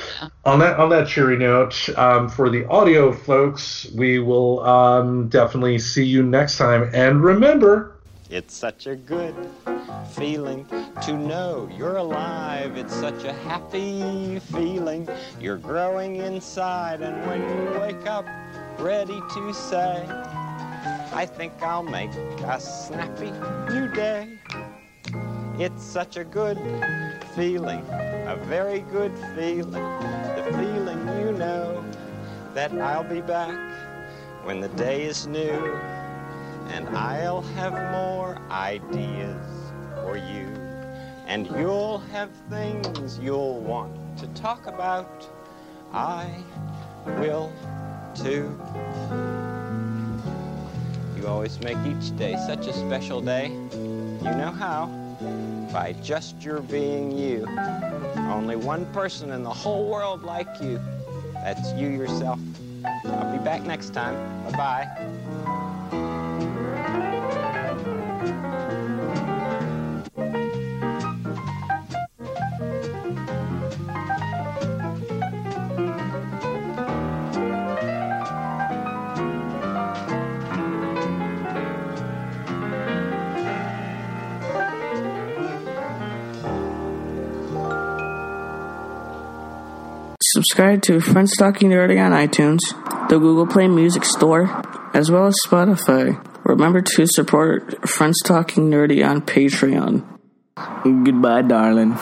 on that on that cheery note, um, for the audio folks, we will um, definitely see you next time. And remember, it's such a good feeling to know you're alive. It's such a happy feeling. You're growing inside, and when you wake up, ready to say, I think I'll make a snappy new day. It's such a good feeling, a very good feeling, the feeling you know that I'll be back when the day is new and I'll have more ideas for you. And you'll have things you'll want to talk about. I will too. You always make each day such a special day. You know how? By just your being you. Only one person in the whole world like you. That's you yourself. I'll be back next time. Bye bye Subscribe to Friends Talking Nerdy on iTunes, the Google Play Music Store, as well as Spotify. Remember to support Friends Talking Nerdy on Patreon. Goodbye, darling.